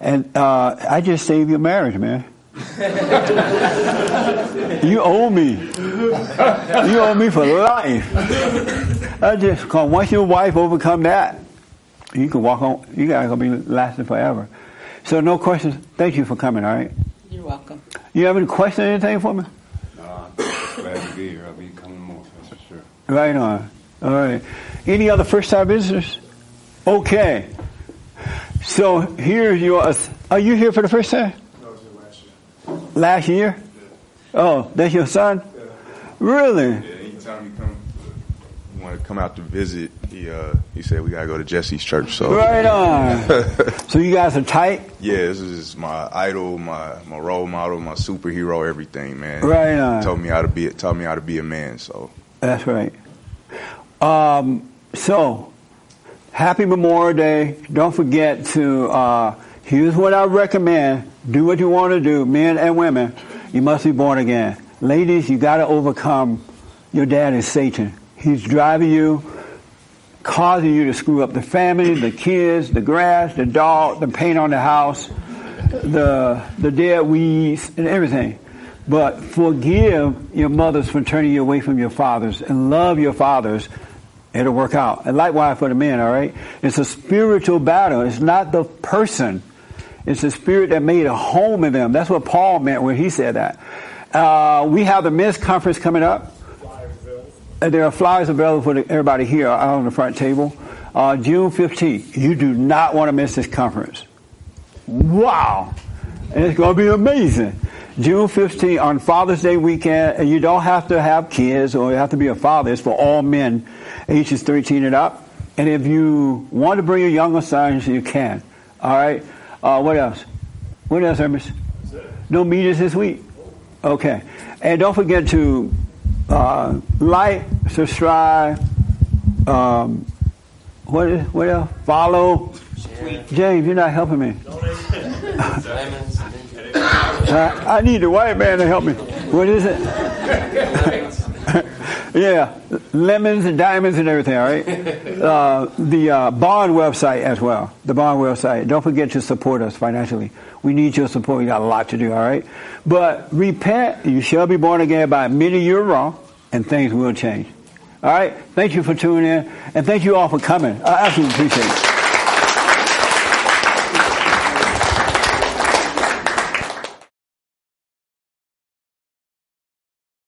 And uh, I just saved your marriage, man. you owe me. You owe me for life. I just cause once your wife overcome that, you can walk on. You guys gonna be lasting forever. So no questions. Thank you for coming. All right. You're welcome. You have any question, anything for me? No, I'm glad to be here. I'll be coming more, that's for sure. Right on. All right. Any other first-time visitors? Okay. So here you Are Are you here for the first time? Last year. Last year? Yeah. Oh, that's your son. Really? Yeah, anytime you come, you want to come out to visit, he uh, he said we gotta go to Jesse's church. So Right on. so you guys are tight. yeah, this is my idol, my my role model, my superhero, everything, man. Right on. Told me how to be, taught me how to be a man. So That's right. Um, so, happy Memorial Day. Don't forget to, uh, here's what I recommend. Do what you want to do, men and women. You must be born again. Ladies, you got to overcome your dad is Satan. He's driving you, causing you to screw up the family, the kids, the grass, the dog, the paint on the house, the, the dead weeds, and everything. But forgive your mothers for turning you away from your fathers and love your fathers. It'll work out. And likewise for the men, all right? It's a spiritual battle. It's not the person. It's the spirit that made a home in them. That's what Paul meant when he said that. Uh, we have the men's conference coming up. Uh, there are flyers available for the, everybody here out on the front table. Uh, June 15th. You do not want to miss this conference. Wow. And it's going to be amazing. June 15th on Father's Day weekend, and you don't have to have kids or you have to be a father. It's for all men, ages 13 and up. And if you want to bring your younger sons, you can. All right. Uh, what else? What else, Hermes? No meetings this week. Okay. And don't forget to uh, like, subscribe, um, what is what else? Follow. James, you're not helping me. I, I need a white man to help me. What is it? yeah, lemons and diamonds and everything. All right. Uh, the uh, BOND website as well. The BOND website. Don't forget to support us financially. We need your support. We got a lot to do. All right. But repent. You shall be born again by many year wrong, and things will change. All right. Thank you for tuning in, and thank you all for coming. I absolutely appreciate it.